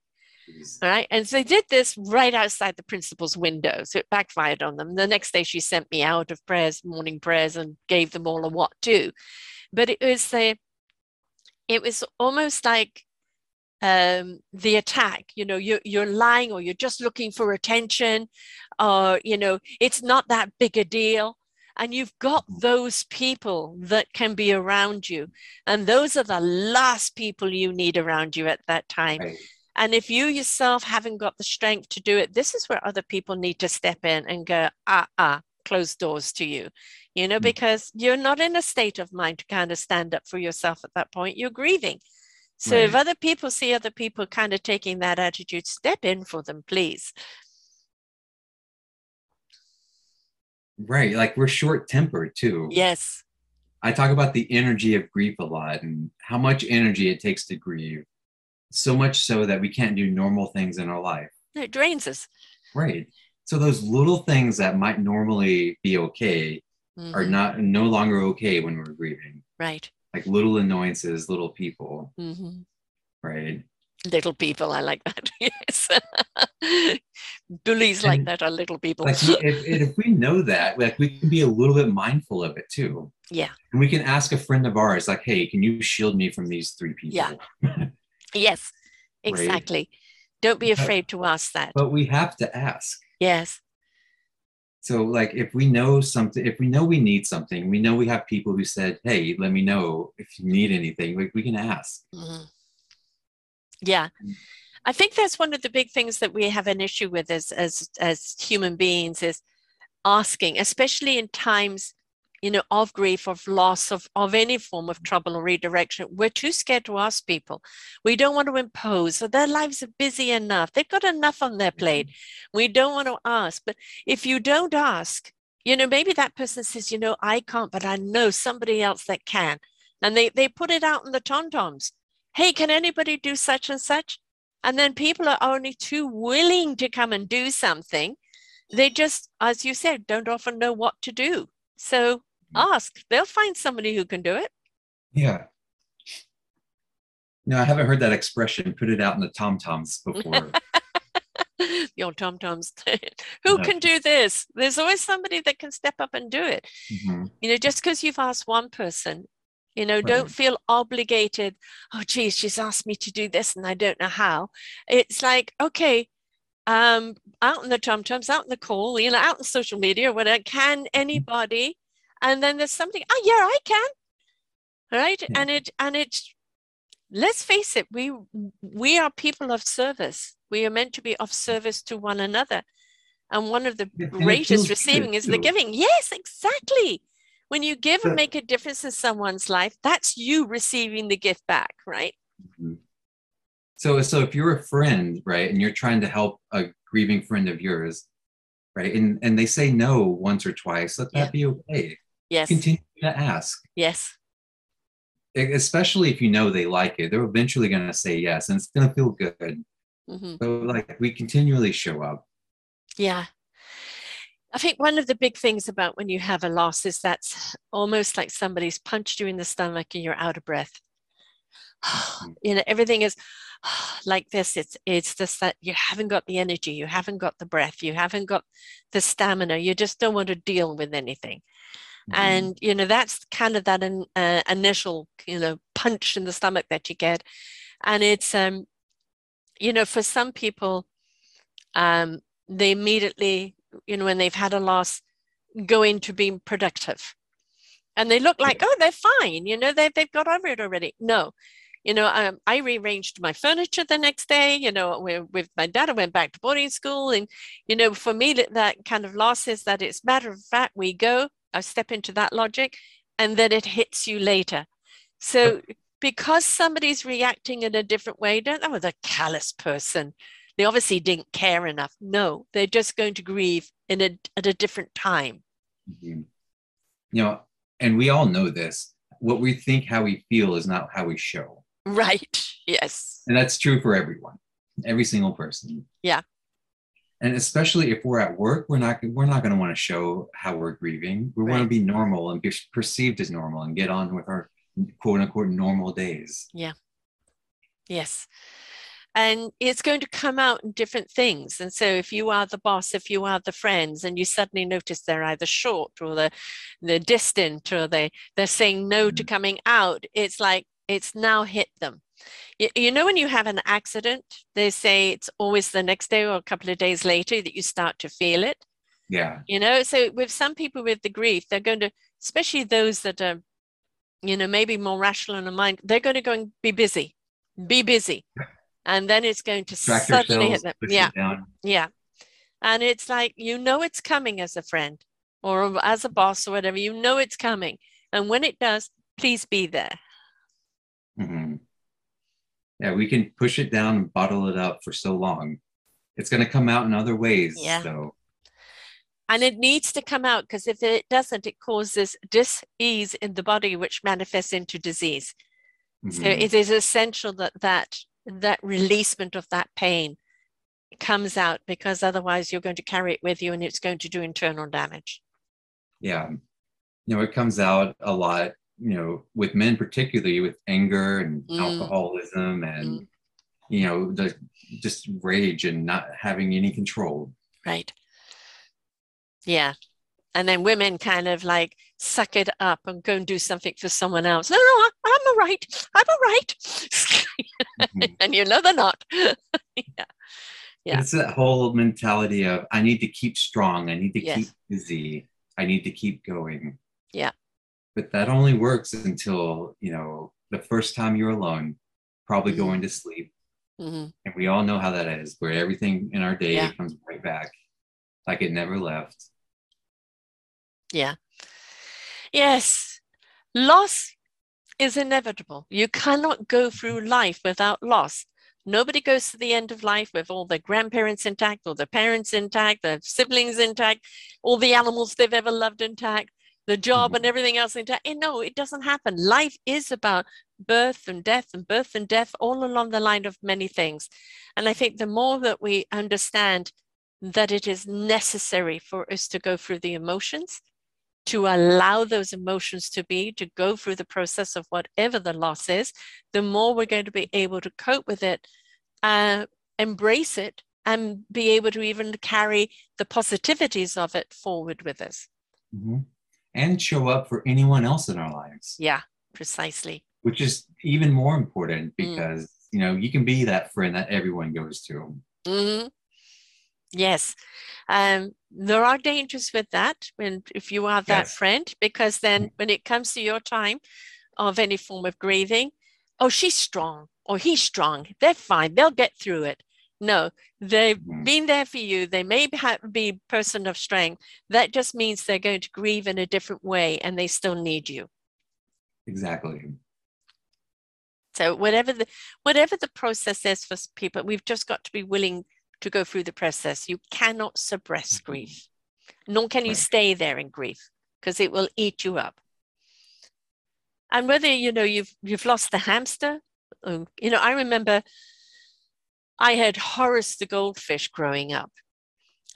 Jeez. All right. And so they did this right outside the principal's window. So it backfired on them. The next day she sent me out of prayers, morning prayers, and gave them all a what to. But it was the it was almost like um, the attack you know you're, you're lying or you're just looking for attention or you know it's not that big a deal and you've got mm-hmm. those people that can be around you and those are the last people you need around you at that time right. and if you yourself haven't got the strength to do it this is where other people need to step in and go ah ah close doors to you, you know, Mm. because you're not in a state of mind to kind of stand up for yourself at that point. You're grieving. So if other people see other people kind of taking that attitude, step in for them, please. Right. Like we're short tempered too. Yes. I talk about the energy of grief a lot and how much energy it takes to grieve. So much so that we can't do normal things in our life. It drains us. Right. So those little things that might normally be okay are Mhm. not no longer okay when we're grieving. Right. Like little annoyances, little people, hmm right? Little people, I like that. yes. Bullies like that are little people. Like if, if we know that, like we can be a little bit mindful of it too. yeah. And we can ask a friend of ours, like, hey, can you shield me from these three people? Yeah. Yes. Right. Exactly. Don't be But- afraid to ask that. But we have to ask. yes. So, like, if we know something, if we know we need something, we know we have people who said, "Hey, let me know if you need anything." like we can ask. Mhm. Yeah. Mm. I think that's one of the big things that we have an issue with as as as human beings is asking, especially in times, you know, of grief, of loss, of of any form of trouble or redirection. We're too scared to ask people. We don't want to impose. So their lives are busy enough. They've got enough on their mm-hmm. plate. We don't want to ask. But if you don't ask, you know, maybe that person says, you know, I can't, but I know somebody else that can. And they they put it out in the tom-toms hey, can anybody do such and such? And then people are only too willing to come and do something. They just, as you said, don't often know what to do. So ask, they'll find somebody who can do it. Yeah. No, I haven't heard that expression. Put it out in the tom toms before. Your tom toms, who No. can do this? There's always somebody that can step up and do it. Mhm. You know, just because you've asked one person, you know, don't feel obligated. Oh, geez, she's asked me to do this and I don't know how. It's like, okay, um, out in the tom toms, out in the call, you know, out in social media, whatever, can anybody? And then there's something, oh, yeah, I can. Right. Yeah. And it, and it let's face it, we, we are people of service. We are meant to be of service to one another. And one of the Yeah, greatest receiving is the giving. Yes, exactly. When you give and make a difference in someone's life, that's you receiving the gift back, right? Mhm. So, so if you're a friend, right, and you're trying to help a grieving friend of yours, right, and and they say no once or twice, let that Yeah. be okay. Yes. Continue to ask. Yes. Especially if you know they like it they're eventually going to say yes and it's going to feel good hmm so like we continually show up Yeah. I think one of the big things about when you have a loss is that's almost like somebody's punched you in the stomach and you're out of breath. you know, everything is like this. It's it's just that you haven't got the energy, you haven't got the breath, you haven't got the stamina. You just don't want to deal with anything. And you know that's kind of that in, uh, initial you know punch in the stomach that you get. And it's um you know for some people um they immediately you know when they've had a loss go into being productive. And they look like oh they're fine you know they, they've got over it already. No. You know um, i rearranged my furniture the next day you know with, with my dad i went back to boarding school. And you know for me that, that kind of loss is that it's matter of fact we go I step into that logic and then it hits you later. So because somebody's reacting in a different way, don't know the callous person. They obviously didn't care enough. No, they're just going to grieve in a at a different time. Mhm. you know and we all know this what we think how we feel is not how we show Right. Yes. and that's true for everyone every single person Yeah. And especially if we're at work we're not we're not going to want to show how we're grieving we want to be normal and be perceived as normal and get on with our quote unquote normal days Yeah. Yes. And it's going to come out in different things. And so if you are the boss, if you are the friends, and you suddenly notice they're either short or they're, they're distant or they, they're saying no to mm. coming out, it's like it's now hit them. You, you know, when you have an accident, they say it's always the next day or a couple of days later that you start to feel it. Yeah. You know so with some people with the grief they're going to especially those that are you know maybe more rational in the mind they're going to go and be busy be busy. And then it's going to track suddenly hit them. yeah. yeah. And it's like you know it's coming as a friend or as a boss or whatever, you know it's coming. And when it does, please be there. Yeah, we can push it down and bottle it up for so long. It's going to come out in other ways. Yeah. So. And it needs to come out because if it doesn't, it causes dis-ease in the body, which manifests into disease. Mm-hmm. So it is essential that that that releasement of that pain comes out because otherwise you're going to carry it with you and it's going to do internal damage. Yeah. You know, it comes out a lot, you know, with men, particularly with anger and mm. alcoholism and, mm. you know, the just rage and not having any control. Right. Yeah. And then women kind of like suck it up and go and do something for someone else. No, no, I'm all right. I'm all right. mm-hmm. and you know they're not. yeah. Yeah. It's that whole mentality of I need to keep strong, I need to yes. keep busy, I need to keep going. Yeah. But that only works until, you know, the first time you're alone, probably mm-hmm. going to sleep. Mm-hmm. And we all know how that is, where everything in our day yeah. comes right back like it never left. Yeah. Yes. Loss is inevitable. You cannot go through life without loss. Nobody goes to the end of life with all their grandparents intact, or their parents intact, their siblings intact, all the animals they've ever loved intact, the job and mm-hmm. everything else. And no, it doesn't happen. Life is about birth and death and birth and death all along the line of many things. And I think the more that we understand that it is necessary for us to go through the emotions, to allow those emotions to be, to go through the process of whatever the loss is, the more we're going to be able to cope with it, uh, embrace it, and be able to even carry the positivities of it forward with us. Mm-hmm. And show up for anyone else in our lives. Yeah, precisely. Which is even more important mm. because, mm. you know, you can be that friend that everyone goes to. Mm-hmm. Yes. Um, there are dangers with that when if you are that yes. friend, because then mm. when it comes to your time of any form of grieving, oh, she's strong or he's strong. They're fine. They'll get through it. No, they've mm. been there for you. They may be a person of strength. That just means they're going to grieve in a different way and they still need you. Exactly. So whatever the whatever the process is for people, we've just got to be willing to go through the process. You cannot suppress mm-hmm. grief, nor can you stay there in grief because it will eat you up. And whether you know you've you've lost the hamster, um, you know, I remember I had Horace the goldfish growing up,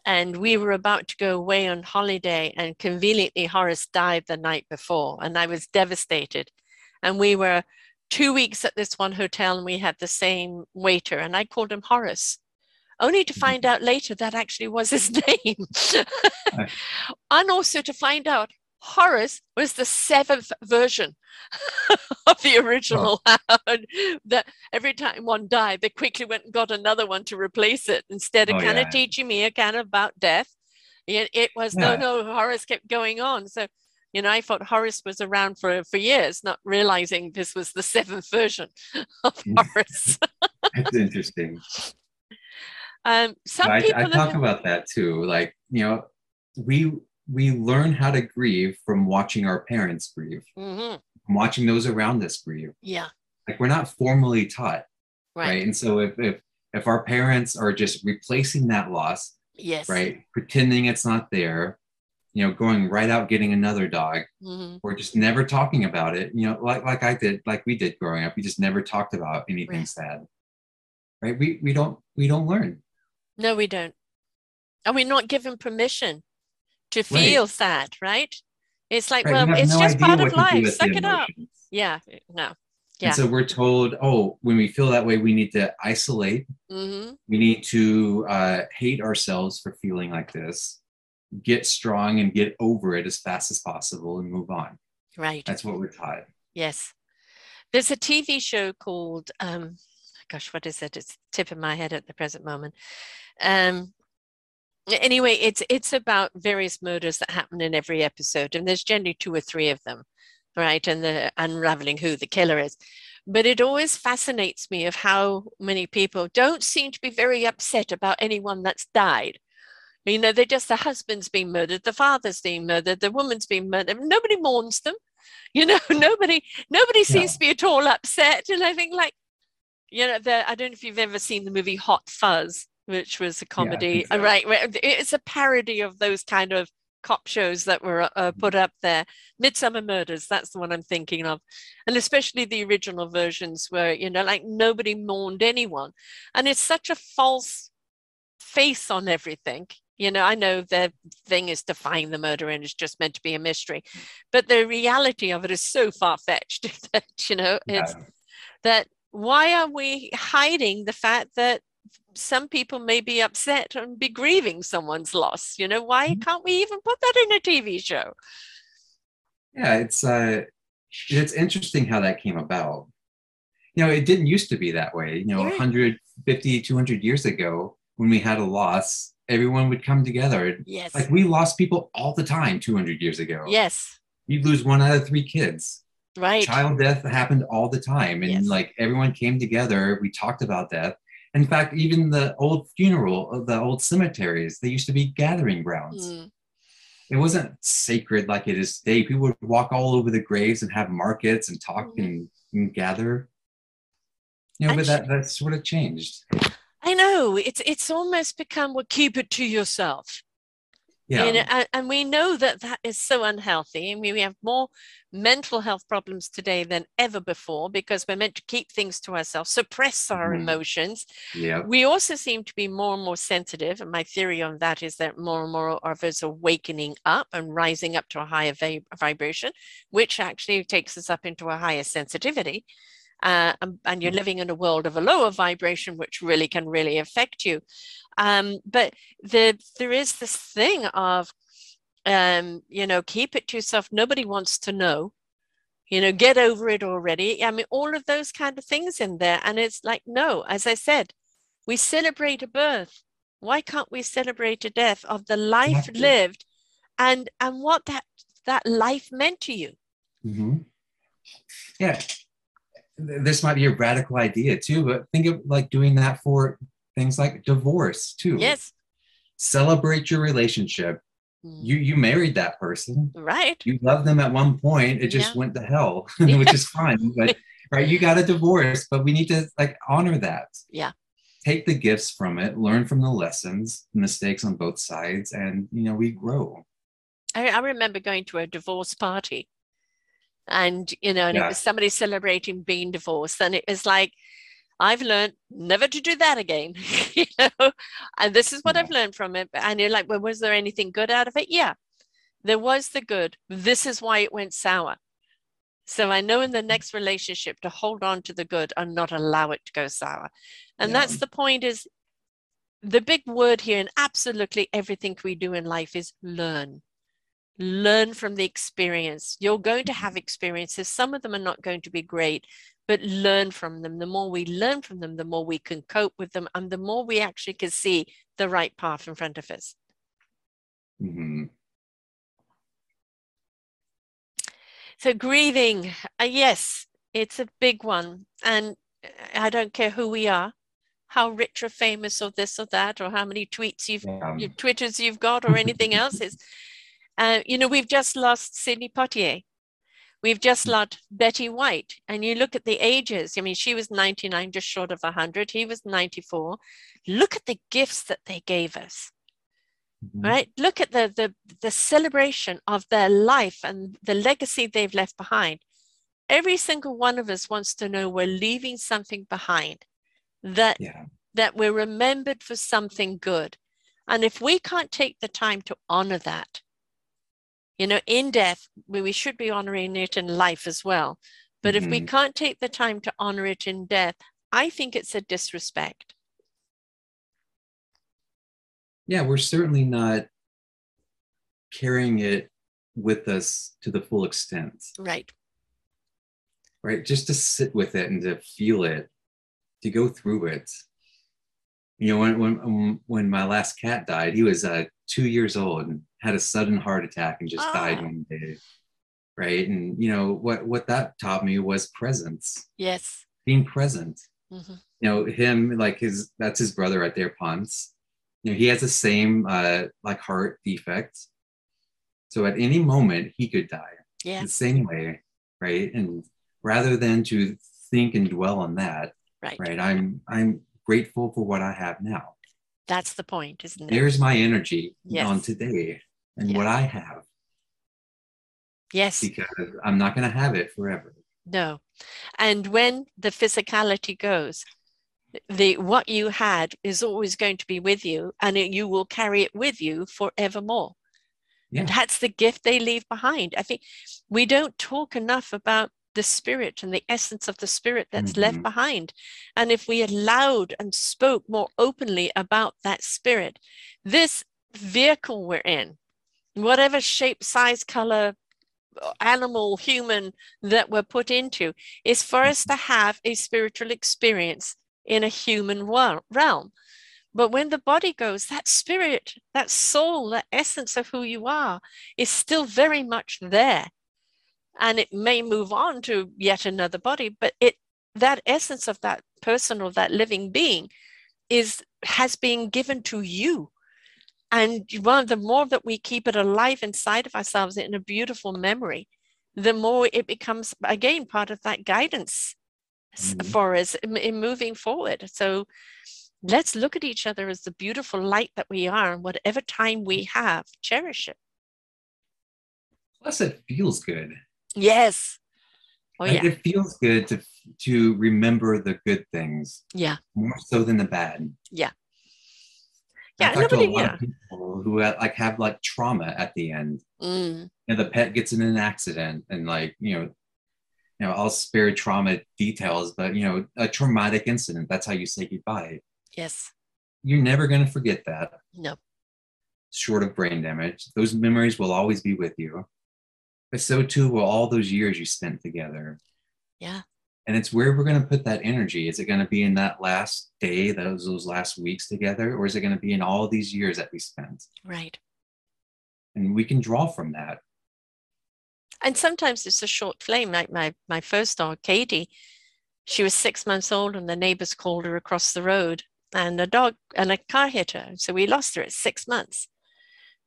and we were about to go away on holiday, and conveniently Horace died the night before, and I was devastated. And we were two weeks at this one hotel, and we had the same waiter, and I called him Horace only to find mm-hmm. out later that actually was his name. and also to find out Horace was the seventh version of the original oh. that every time one died, they quickly went and got another one to replace it instead of oh, kind yeah. of teaching me a kind of about death. It, it was yeah. no, no, Horace kept going on. So, you know, I thought Horace was around for, for years, not realizing this was the seventh version of Horace. That's interesting. Um, some I, people I talk about that too. Like, you know, we we learn how to grieve from watching our parents grieve, mm-hmm. watching those around us grieve. Yeah. Like we're not formally taught. Right. right. And so if if if our parents are just replacing that loss, yes, right, pretending it's not there, you know, going right out getting another dog, mm-hmm. or just never talking about it, you know, like like I did, like we did growing up. We just never talked about anything right. sad. Right. We we don't we don't learn. No, we don't. And we're not given permission to feel right. sad, right? It's like, right. well, it's no just part of life. Suck it up. Yeah, no. Yeah. And so we're told, oh, when we feel that way, we need to isolate. Mm-hmm. We need to uh, hate ourselves for feeling like this, get strong and get over it as fast as possible and move on. Right. That's what we're taught. Yes. There's a TV show called um, gosh, what is it? It's tip of my head at the present moment. Um, anyway, it's it's about various murders that happen in every episode, and there's generally two or three of them, right? And the unraveling who the killer is. But it always fascinates me of how many people don't seem to be very upset about anyone that's died. You know, they're just the husband's been murdered, the father's been murdered, the woman's been murdered. Nobody mourns them. You know, nobody nobody seems to be at all upset. And I think like, you know, the, I don't know if you've ever seen the movie Hot Fuzz, which was a comedy. Yeah, so. right. It's a parody of those kind of cop shows that were uh, mm-hmm. put up there. Midsomer Murders, that's the one I'm thinking of. And especially the original versions where, you know, like nobody mourned anyone. And it's such a false face on everything. You know, I know the thing is to find the murderer and it's just meant to be a mystery, but the reality of it is so far fetched that, you know, it's yeah. that why are we hiding the fact that some people may be upset and be grieving someone's loss? You know, why mm-hmm. can't we even put that in a TV show? Yeah, it's uh it's interesting how that came about. You know, it didn't used to be that way. You know, yeah. 150, 200 years ago, when we had a loss, everyone would come together. Yes. Like we lost people all the time 200 years ago. Yes. You'd lose one out of three kids. Right. Child death happened all the time. And yes. like everyone came together. We talked about death. In fact, even the old funeral, the old cemeteries, they used to be gathering grounds. Mm. It wasn't sacred like it is today. People would walk all over the graves and have markets and talk mm. and, and gather. You know, but that, that sort of changed. I know it's it's almost become well, keep it to yourself. Yeah. You know, and, and, we know that that is so unhealthy. I mean, we have more mental health problems today than ever before because we're meant to keep things to ourselves, suppress our mm. emotions. Yeah. We also seem to be more and more sensitive. And my theory on that is that more and more of us are wakening up and rising up to a higher vib- vibration, which actually takes us up into a higher sensitivity uh, and, and, you're living in a world of a lower vibration, which really can really affect you. Um, but the, there is this thing of, um, you know, keep it to yourself. Nobody wants to know. You know, get over it already. I mean, all of those kind of things in there. And it's like, no, as I said, we celebrate a birth. Why can't we celebrate a death of the life exactly. lived and and what that that life meant to you? Mm-hmm. Yeah, this might be a radical idea too, but think of like doing that for things like divorce too. Yes. Celebrate your relationship. Mm. You you married that person. Right. You loved them at one point. It just yeah. went to hell, which is fine. But right, you got a divorce, but we need to like honor that. Yeah. Take the gifts from it, learn from the lessons, mistakes on both sides, and you know, we grow. I, I remember going to a divorce party and you know and yeah. it was somebody celebrating being divorced and it was like I've learned never to do that again, you know, and this is what yeah. I've learned from it. And you're like, well, was there anything good out of it? Yeah, there was the good. This is why it went sour. So I know in the next relationship to hold on to the good and not allow it to go sour. And yeah. that's the point is the big word here in absolutely everything we do in life is learn learn from the experience. You're going to have experiences. Some of them are not going to be great, but learn from them. The more we learn from them, the more we can cope with them, and the more we actually can see the right path in front of us. Mm-hmm. So, grieving, uh, yes, it's a big one. And I don't care who we are, how rich or famous or this or that, or how many tweets you've, yeah. your Twitters you've got, or anything else. Is uh, you know, we've just lost Sidney Poitier. We've just mm. lost Betty White. And you look at the ages. I mean, she was 99, just short of 100. He was 94. Look at the gifts that they gave us. Mm-hmm. Right? Look at the, the, the celebration of their life and the legacy they've left behind. Every single one of us wants to know we're leaving something behind, that, yeah. that we're remembered for something good. And if we can't take the time to honor that, you know, in death, we should be honoring it in life as well. But mm-hmm. if we mm-hmm. can't take the time to honor it in death, I think it's a disrespect. Yeah, we're certainly not carrying it with us to the full extent. Right. Right. Just to sit with it and to feel it, to go through it. You know, when when when my last cat died, he was uh, two years old, and had a sudden heart attack and just died ah. one day right and you know what what that taught me was presence yes being present mm-hmm. you know him like his that's his brother right there ponce You know, he has the same uh, like heart defect. So at any moment he could die. Yeah. The same way, right? And rather than to think and dwell on that, Right. right? I'm I'm grateful for what I have now. That's the point, isn't it? There's my energy Yes. on today and Yeah. what I have yes. because I'm not going to have it forever. No. And when the physicality goes, the what you had is always going to be with you and it, you will carry it with you forevermore. Yeah. And that's the gift they leave behind. I think we don't talk enough about the spirit and the essence of the spirit that's left Mhm. behind. And if we allowed and spoke more openly about that spirit, this vehicle we're in, whatever shape, size, color, animal, human that we're put into, is for us to have a spiritual experience in a human realm. But when the body goes, that spirit, that soul, that essence of who you are is still very much there. And it may move on to yet another body, but it that essence of that person or that living being is has been given to you. And one the more that we keep it alive inside of ourselves in a beautiful memory, the more it becomes again part of that guidance Mhm. for us in, in moving forward. So let's look at each other as the beautiful light that we are, and whatever time we have, cherish it. Plus, it feels good. Yes. Oh yeah. It feels good to to remember the good things Yeah. more so than the bad. Yeah. I Yeah. talk to a Nobody. lot Yeah. of people who have, like have like trauma at the end. Mm, and the pet gets in an accident and like you know you know i'll spare trauma details but you know a traumatic incident that's how you say goodbye yes. you're never going to forget that No. short of brain damage those memories will always be with you but so too will all those years you spent together Yeah. And it's where we're going to put that energy is it going to be in that last day those those last weeks together or is it going to be in all these years that we spent Right. and we can draw from that And sometimes it's a short flame. Like my my first dog, Katie, she was six months old, and the neighbors called her across the road, and a dog and a car hit her. So we lost her at six months.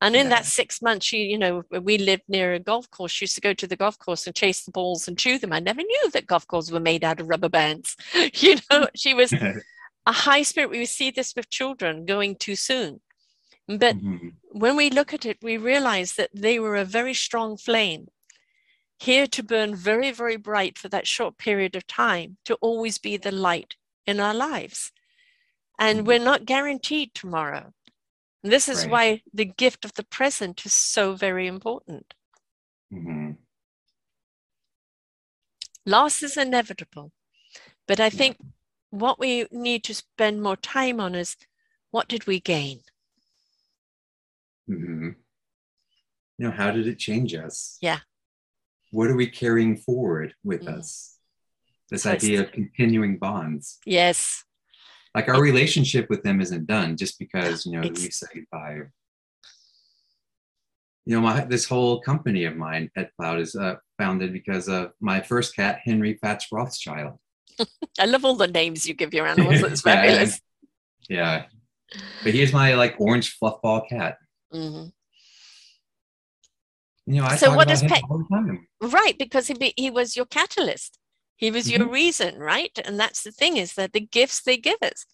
And in that six months, she, you know, we lived near a golf course. She used to go to the golf course and chase the balls and chew them. I never knew that golf courses were made out of rubber bands. you know, she was a high spirit. We would see this with children going too soon. But Mhm. when we look at it, we realize that they were a very strong flame, here to burn very, very bright for that short period of time, to always be the light in our lives. And Mhm. we're not guaranteed tomorrow. And this is Right. why the gift of the present is so very important. Mhm. Loss is inevitable. But I Yeah. think what we need to spend more time on is what did we gain? hmm You know, how did it change us? Yeah. What are we carrying forward with Mm. us? This idea of continuing bonds. Yes. Like our relationship with them isn't done just because, you know, It's- we say goodbye. You know, my this whole company of mine, Pet Cloud, is uh, founded because of my first cat, Henry Fats Rothschild. I love all the names you give your animals. It's fabulous. Yeah. But here's my like orange fluffball cat. Mhm. You know, I So what does Pet- all the time. Right, because he, be, he was your catalyst. He was your Mm-hmm. reason, right? And that's the thing is that the gifts they give us.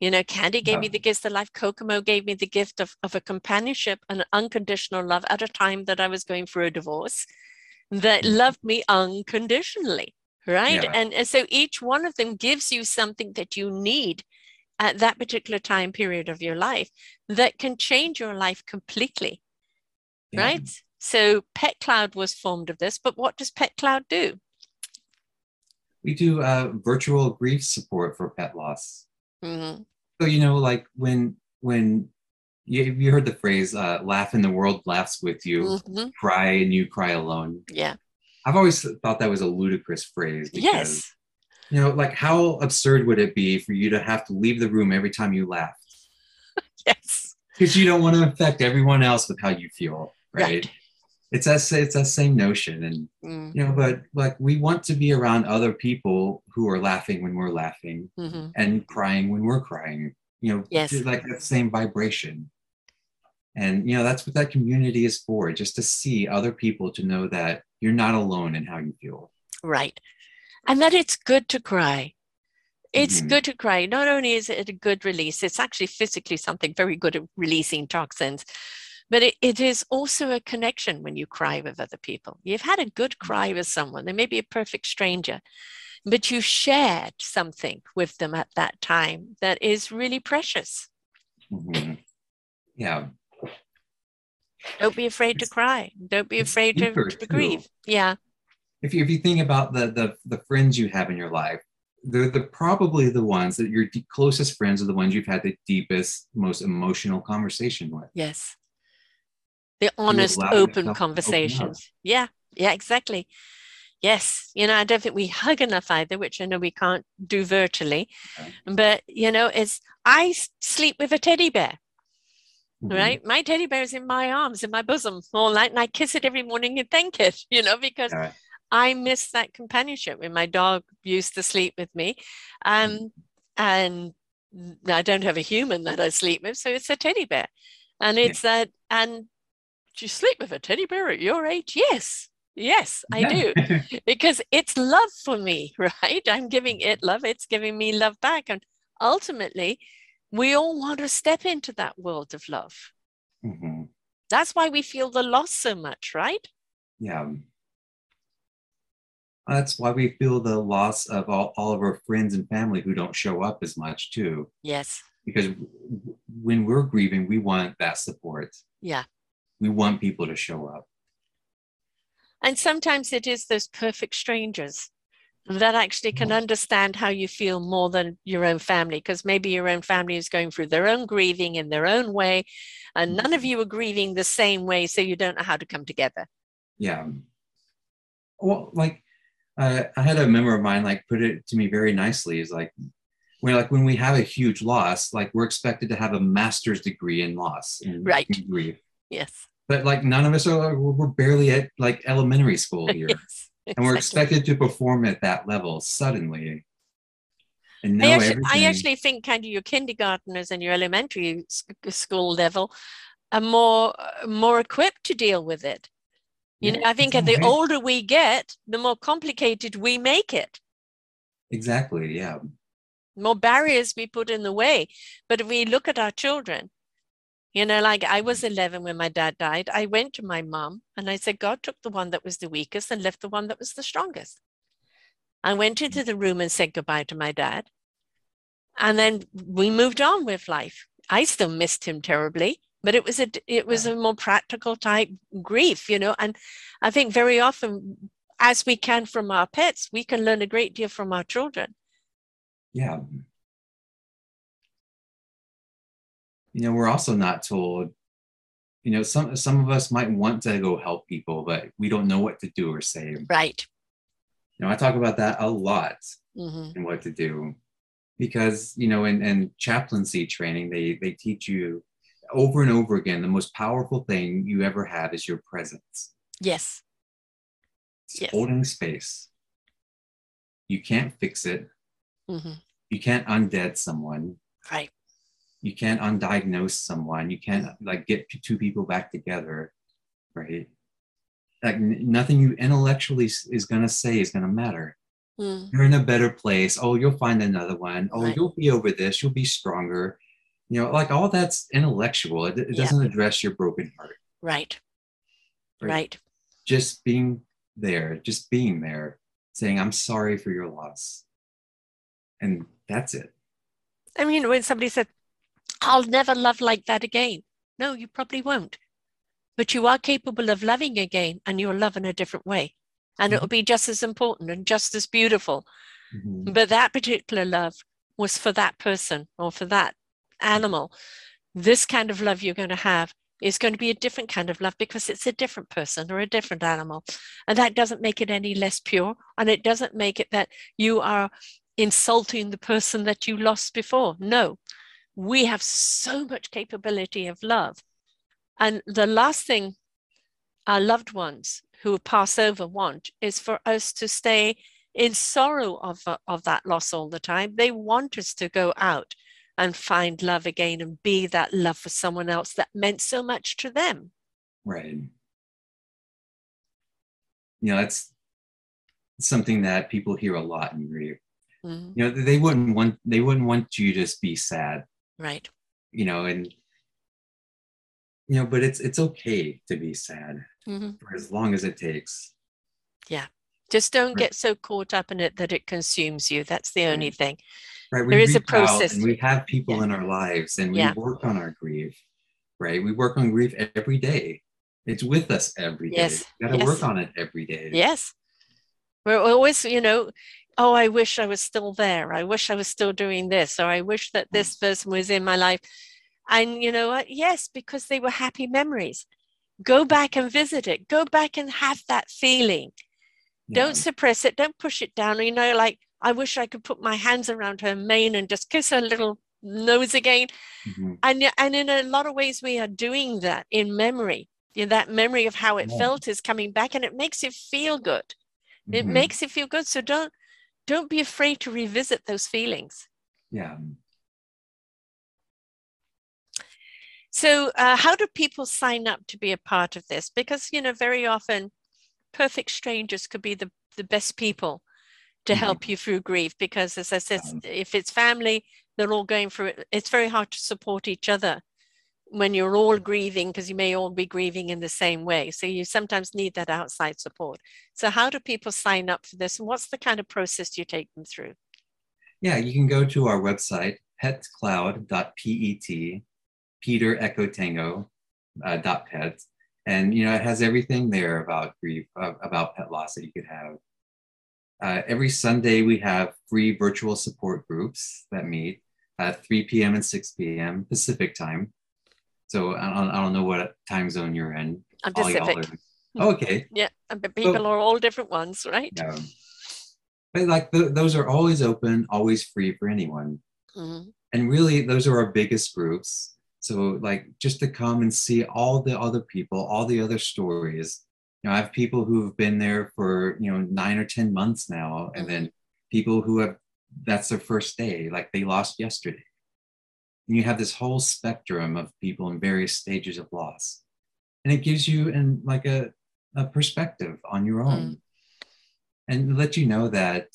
You know, Candy gave me the gifts of life. Kokomo gave me the gift of, of a companionship and unconditional love at a time that I was going through a divorce that Mhm. loved me unconditionally, right? Yeah. And, and so each one of them gives you something that you need at that particular time period of your life that can change your life completely Yeah. right? So Pet Cloud was formed of this, but what does Pet Cloud do? We do uh, virtual grief support for pet loss. Mhm. So you know, like when when you, you heard the phrase uh, "laugh and the world laughs with you," Mhm. cry and you cry alone. Yeah. I've always thought that was a ludicrous phrase because Yes. you know, like how absurd would it be for you to have to leave the room every time you laugh Yes. because you don't want to affect everyone else with how you feel, right? Right. It's that it's that same notion, and Mm, you know, but like we want to be around other people who are laughing when we're laughing mhm. and crying when we're crying. you know, Yes. like that same vibration. And you know, that's what that community is for, just to see other people to know that you're not alone in how you feel. Right. And that it's good to cry. It's Mhm. good to cry. Not only is it a good release, it's actually physically something very good at releasing toxins, but it, it is also a connection when you cry with other people. You've had a good cry with someone, they may be a perfect stranger, but you shared something with them at that time that is really precious. Mhm. Yeah. Don't be afraid to cry. Don't be it's afraid to, to grieve. Yeah. If you if you think about the the the friends you have in your life, they're the probably the ones that your closest friends are the ones you've had the deepest, most emotional conversation with. Yes. The honest, open to open conversations. Yeah, yeah, exactly. Yes. You know, I don't think we hug enough either, which I know we can't do virtually. Okay. But, you know, it's I sleep with a teddy bear, Mhm. right? My teddy bear is in my arms, in my bosom all night, and I kiss it every morning and thank it, you know, because Yeah. I miss that companionship when my dog used to sleep with me. Um, and I don't have a human that I sleep with, so it's a teddy bear. And Yeah. it's that, and do you sleep with a teddy bear at your age? Yes, yes, I do. Because it's love for me, right? I'm giving it love, it's giving me love back. And ultimately, we all want to step into that world of love. Mhm. That's why we feel the loss so much, right? Yeah. That's why we feel the loss of all, all of our friends and family who don't show up as much too. Yes. Because when we're grieving, we want that support. Yeah. We want people to show up. And sometimes it is those perfect strangers that actually can understand how you feel more than your own family, because maybe your own family is going through their own grieving in their own way, and none of you are grieving the same way, so you don't know how to come together. Yeah. Well, like uh, I had a member of mine like put it to me very nicely. Is like when like when we have a huge loss, like we're expected to have a master's degree in loss and Right. grief. Yes. But like none of us are we're we're barely at like elementary school here. yes. and we're expected to perform at that level suddenly and I actually, everything. I actually think kind of your kindergarteners and your elementary school level are more uh, more equipped to deal with it. You Yeah, know, I think in the older we get, the more complicated we make it. exactly yeah more barriers we put in the way. But if we look at our children, you know, like I was 11 when my dad died, I went to my mom and I said, God took the one that was the weakest and left the one that was the strongest. I went into the room and said goodbye to my dad. And then we moved on with life. I still missed him terribly, but it was a it was a more practical type grief, you know. And I think very often, as we can from our pets, we can learn a great deal from our children. yeah you know we're also not told you know some some of us might want to go help people but we don't know what to do or say Right. you know i talk about that a lot hmm and what to do because you know in, in chaplaincy training they they teach you over and over again the most powerful thing you ever have is your presence Yes. Yes. holding space you can't fix it hmm you can't undead someone Right. You can't undiagnose someone you can't like get two people back together right like nothing you intellectually is going to say is going to matter Mm. you're in a better place oh you'll find another one oh Right. you'll be over this you'll be stronger you know like all that's intellectual it, it Yeah. doesn't address your broken heart Right. Right. Right. just being there just being there saying i'm sorry for your loss and that's it I mean, when somebody said, I'll never love like that again. No, you probably won't. But you are capable of loving again and you'll love in a different way. And it'll be just as important and just as beautiful. Mhm. But that particular love was for that person or for that animal. This kind of love you're going to have is going to be a different kind of love because it's a different person or a different animal. And that doesn't make it any less pure. And it doesn't make it that you are insulting the person that you lost before. No, we have so much capability of love. And the last thing our loved ones who pass over want is for us to stay in sorrow of, of that loss all the time. They want us to go out and find love again and be that love for someone else that meant so much to them. Right. You know, that's something that people hear a lot in grief. Mm-hmm. You know, they wouldn't want they wouldn't want you to just be sad. Right. You know, and you know, but it's it's okay to be sad mm-hmm. for as long as it takes. Yeah. Just don't right. get so caught up in it that it consumes you. That's the only thing. Right. We there is a process. And we have people yeah. in our lives and we yeah. work on our grief. Right. We work on grief every day. It's with us every day. Yes. You gotta yes. work on it every day. Yes. We're always, you know, oh, I wish I was still there. I wish I was still doing this, or I wish that this person was in my life. And you know what? Yes, because they were happy memories. Go back and visit it. Go back and have that feeling. Yeah. Don't suppress it. Don't push it down. You know, like I wish I could put my hands around her mane and just kiss her little nose again. Mm-hmm. And and in a lot of ways, we are doing that in memory. You know, that memory of how it yeah. felt is coming back, and it makes you feel good. Mm-hmm. It makes you feel good. So don't don't be afraid to revisit those feelings. Yeah. So, uh, how do people sign up to be a part of this? Because, you know, very often perfect strangers could be the, the best people to mm-hmm. help you through grief. Because, as I said, if it's family, they're all going through it. It's very hard to support each other when you're all grieving because you may all be grieving in the same way. So, you sometimes need that outside support. So, how do people sign up for this? And what's the kind of process you take them through? Yeah, you can go to our website, petcloud.pet Peter Echo Tango uh, dot pet, and you know it has everything there about grief, uh, about pet loss that you could have. Uh, every Sunday we have free virtual support groups that meet at 3 p.m. and 6 p.m. Pacific time. So I don't, I don't know what time zone you're in. I'm Pacific. Oh, okay. Yeah, but people so, are all different ones, right? Yeah. But like the, those are always open, always free for anyone. Mm-hmm. And really, those are our biggest groups. So like just to come and see all the other people, all the other stories. You know, I have people who've been there for, you know, nine or 10 months now, and then people who have that's their first day, like they lost yesterday. And you have this whole spectrum of people in various stages of loss. And it gives you and like a, a perspective on your own. Mm. And let you know that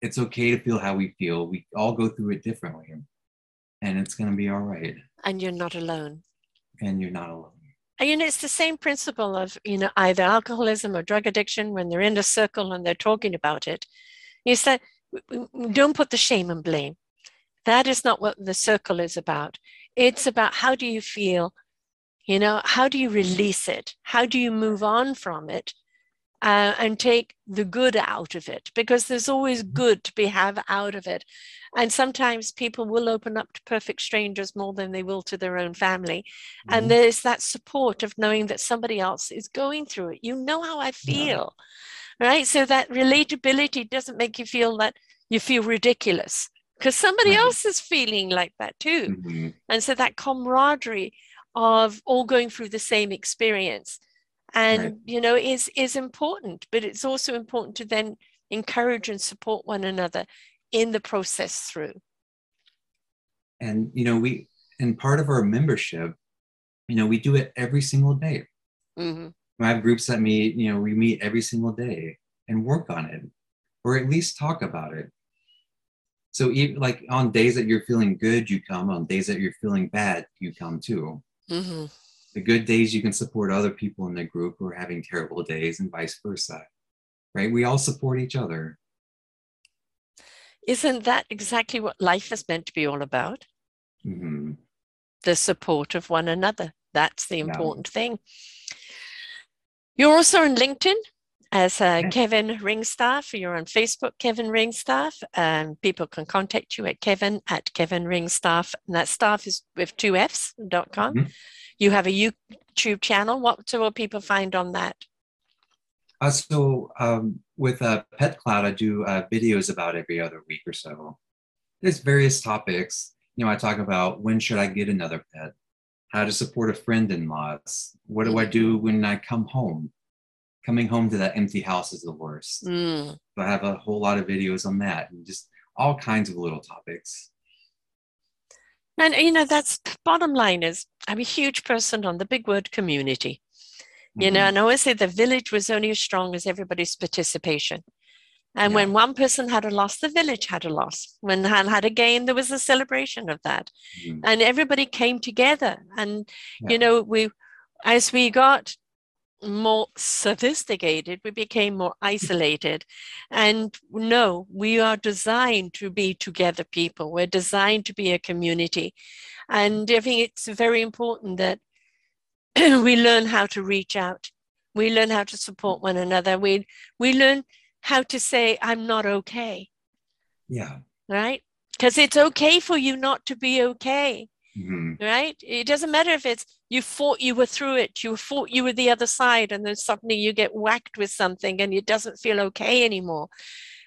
it's okay to feel how we feel. We all go through it differently. And it's gonna be all right and you're not alone. And you're not alone. And, you know, it's the same principle of, you know, either alcoholism or drug addiction when they're in a circle and they're talking about it. You said, don't put the shame and blame. That is not what the circle is about. It's about how do you feel? You know, how do you release it? How do you move on from it? uh, and take the good out of it because there's always mm-hmm. good to be have out of it and sometimes people will open up to perfect strangers more than they will to their own family mm-hmm. and there's that support of knowing that somebody else is going through it you know how i feel yeah. right so that relatability doesn't make you feel that you feel ridiculous because somebody mm-hmm. else is feeling like that too mm-hmm. and so that camaraderie of all going through the same experience and right. you know is is important but it's also important to then encourage and support one another in the process through and you know we and part of our membership you know we do it every single day mm-hmm. i have groups that meet you know we meet every single day and work on it or at least talk about it so even like on days that you're feeling good you come. On days that you're feeling bad you come too. Mm-hmm. The good days you can support other people in the group who are having terrible days and vice versa right? We all support each other. Isn't that exactly what life is meant to be all about? Mm-hmm. the support of one another. That's the important yeah. thing. You're also on linkedin as uh, Kevin Ringstaff. You're on Facebook, Kevin Ringstaff. Um, people can contact you at Kevin at Kevin Ringstaff. And that staff is with two F's dot com. Mm-hmm. You have a YouTube channel. What will people find on that? Uh, so um, with uh, Pet Cloud, I do uh, videos about every other week or so. There's various topics. You know, I talk about when should I get another pet, how to support a friend in loss, what do I do when I come home? Coming home to that empty house is the worst. Mm. So I have a whole lot of videos on that and just all kinds of little topics. And you know, that's bottom line is I'm a huge person on the big word community. You know, Mhm. and I always say the village was only as strong as everybody's participation. And Yeah. when one person had a loss, the village had a loss. When one had a gain, there was a celebration of that. Mhm. And everybody came together. And, Yeah. you know, we, as we got more sophisticated, we became more isolated. And no, we are designed to be together people. We're designed to be a community. And I think it's very important that we learn how to reach out. We learn how to support one another. We we learn how to say, I'm not okay, Yeah. right? Because it's okay for you not to be okay, Mhm. right? It doesn't matter if it's you fought you were through it, you fought you were the other side, and then suddenly you get whacked with something and it doesn't feel okay anymore.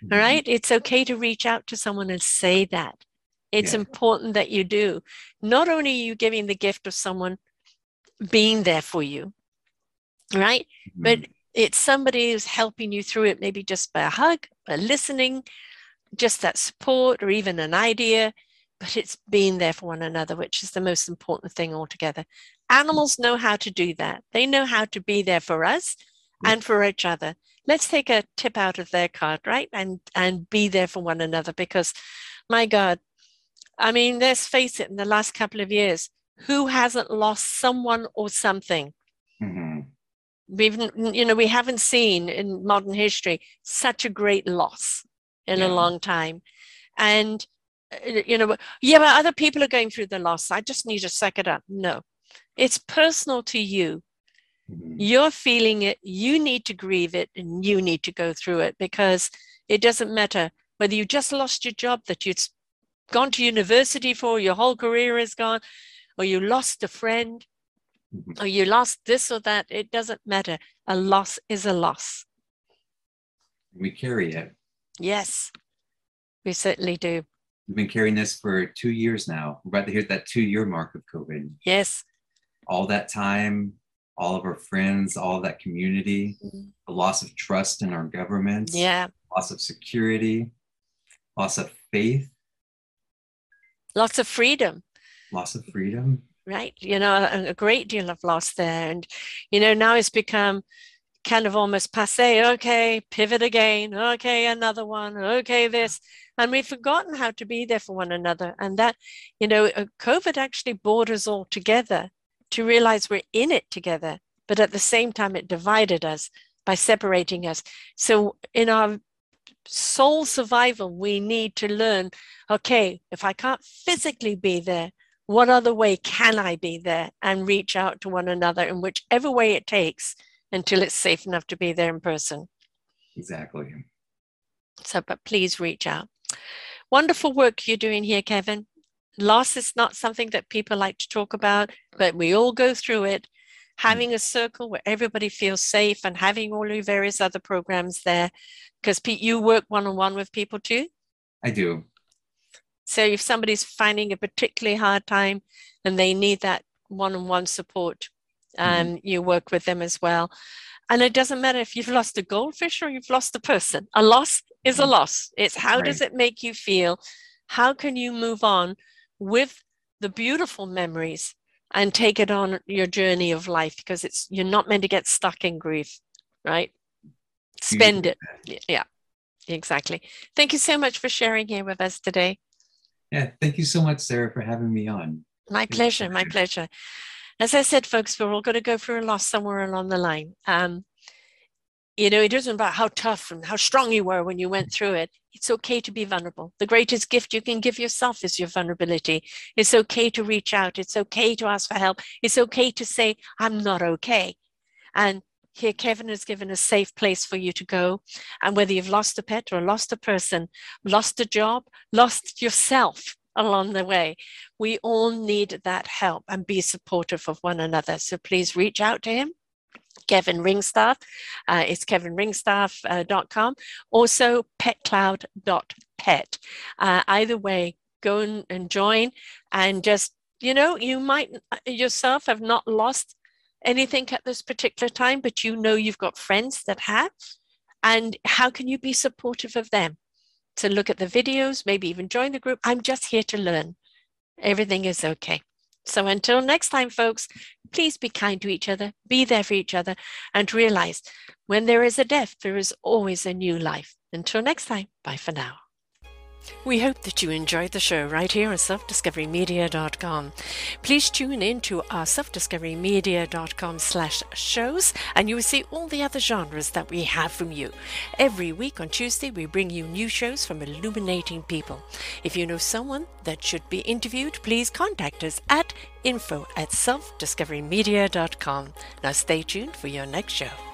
Mhm. All right. It's okay to reach out to someone and say that. It's Yeah. important that you do. Not only are you giving the gift of someone being there for you, right? But Mhm. it's somebody who's helping you through it, maybe just by a hug, by listening, just that support, or even an idea. But it's being there for one another, which is the most important thing altogether. Animals know how to do that. They know how to be there for us and for each other. Let's take a tip out of their card, right? And and be there for one another because my God, I mean, let's face it, in the last couple of years, who hasn't lost someone or something? Mhm. we've you know we haven't seen in modern history such a great loss in a long time and you know yeah but other people are going through the loss i just need to suck it up no it's personal to you Mhm. you're feeling it you need to grieve it and you need to go through it because it doesn't matter whether you just lost your job that you'd gone to university for your whole career is gone or you lost a friend Mhm. or you lost this or that, it doesn't matter. A loss is a loss. We carry it. Yes, we certainly do. We've been carrying this for two years now. We're about to hit that two year mark of COVID. Yes. All that time, all of our friends, all of that community, Mhm. the loss of trust in our government, Yeah. loss of security, loss of faith, Lots of freedom, loss of freedom. right? You know, a, a great deal of loss there. And, you know, now it's become kind of almost passe. Okay, pivot again. Okay, another one. Okay, this. And we've forgotten how to be there for one another. And that, you know, uh, COVID actually brought us all together to realize we're in it together. But at the same time, it divided us by separating us. So in our soul survival, we need to learn okay, if I can't physically be there, what other way can I be there and reach out to one another in whichever way it takes until it's safe enough to be there in person? Exactly. So, but please reach out. Wonderful work you're doing here, Kevin. Loss is not something that people like to talk about, but we all go through it. Having a circle where everybody feels safe and having all your various other programs there, because Pete, you work one on one with people too. I do. So if somebody's finding a particularly hard time and they need that one-on-one support, um, you work with them as well. And it doesn't matter if you've lost a goldfish or you've lost a person. A loss is a Mhm. loss. It's how does it make you feel? How can you move on with the beautiful memories and take it on your journey of life? Because it's you're not meant to get stuck in grief, right? Spend it. Yeah, exactly. Thank you so much for sharing here with us today. Yeah. Thank you so much, Sarah, for having me on. My pleasure, my pleasure. As I said, folks, we're all going to go through a loss somewhere along the line. Um, you know, it isn't about how tough and how strong you were when you went through it. It's okay to be vulnerable. The greatest gift you can give yourself is your vulnerability. It's okay to reach out. It's okay to ask for help. It's okay to say, I'm not okay. And here, Kevin has given a safe place for you to go. And whether you've lost a pet or lost a person, lost a job, lost yourself along the way, we all need that help and be supportive of one another. So please reach out to him. Kevin Ringstaff. Uh, it's kevinringstaff.com. Also, petcloud.pet. Uh, either way, go and, join and just, you know, you might uh, yourself have not lost anything at this particular time, but you know you've got friends that have. And how can you be supportive of them? To look at the videos, maybe even join the group. I'm just here to learn. Everything is okay. So until next time, folks, please be kind to each other, be there for each other, and realize when there is a death, there is always a new life. Until next time, bye for now. We hope that you enjoyed the show right here on selfdiscoverymedia.com. Please tune in to our selfdiscoverymedia.com slash shows and you will see all the other genres that we have from you. Every week on Tuesday, we bring you new shows from illuminating people. If you know someone that should be interviewed, please contact us at info at selfdiscoverymedia.com. Now stay tuned for your next show.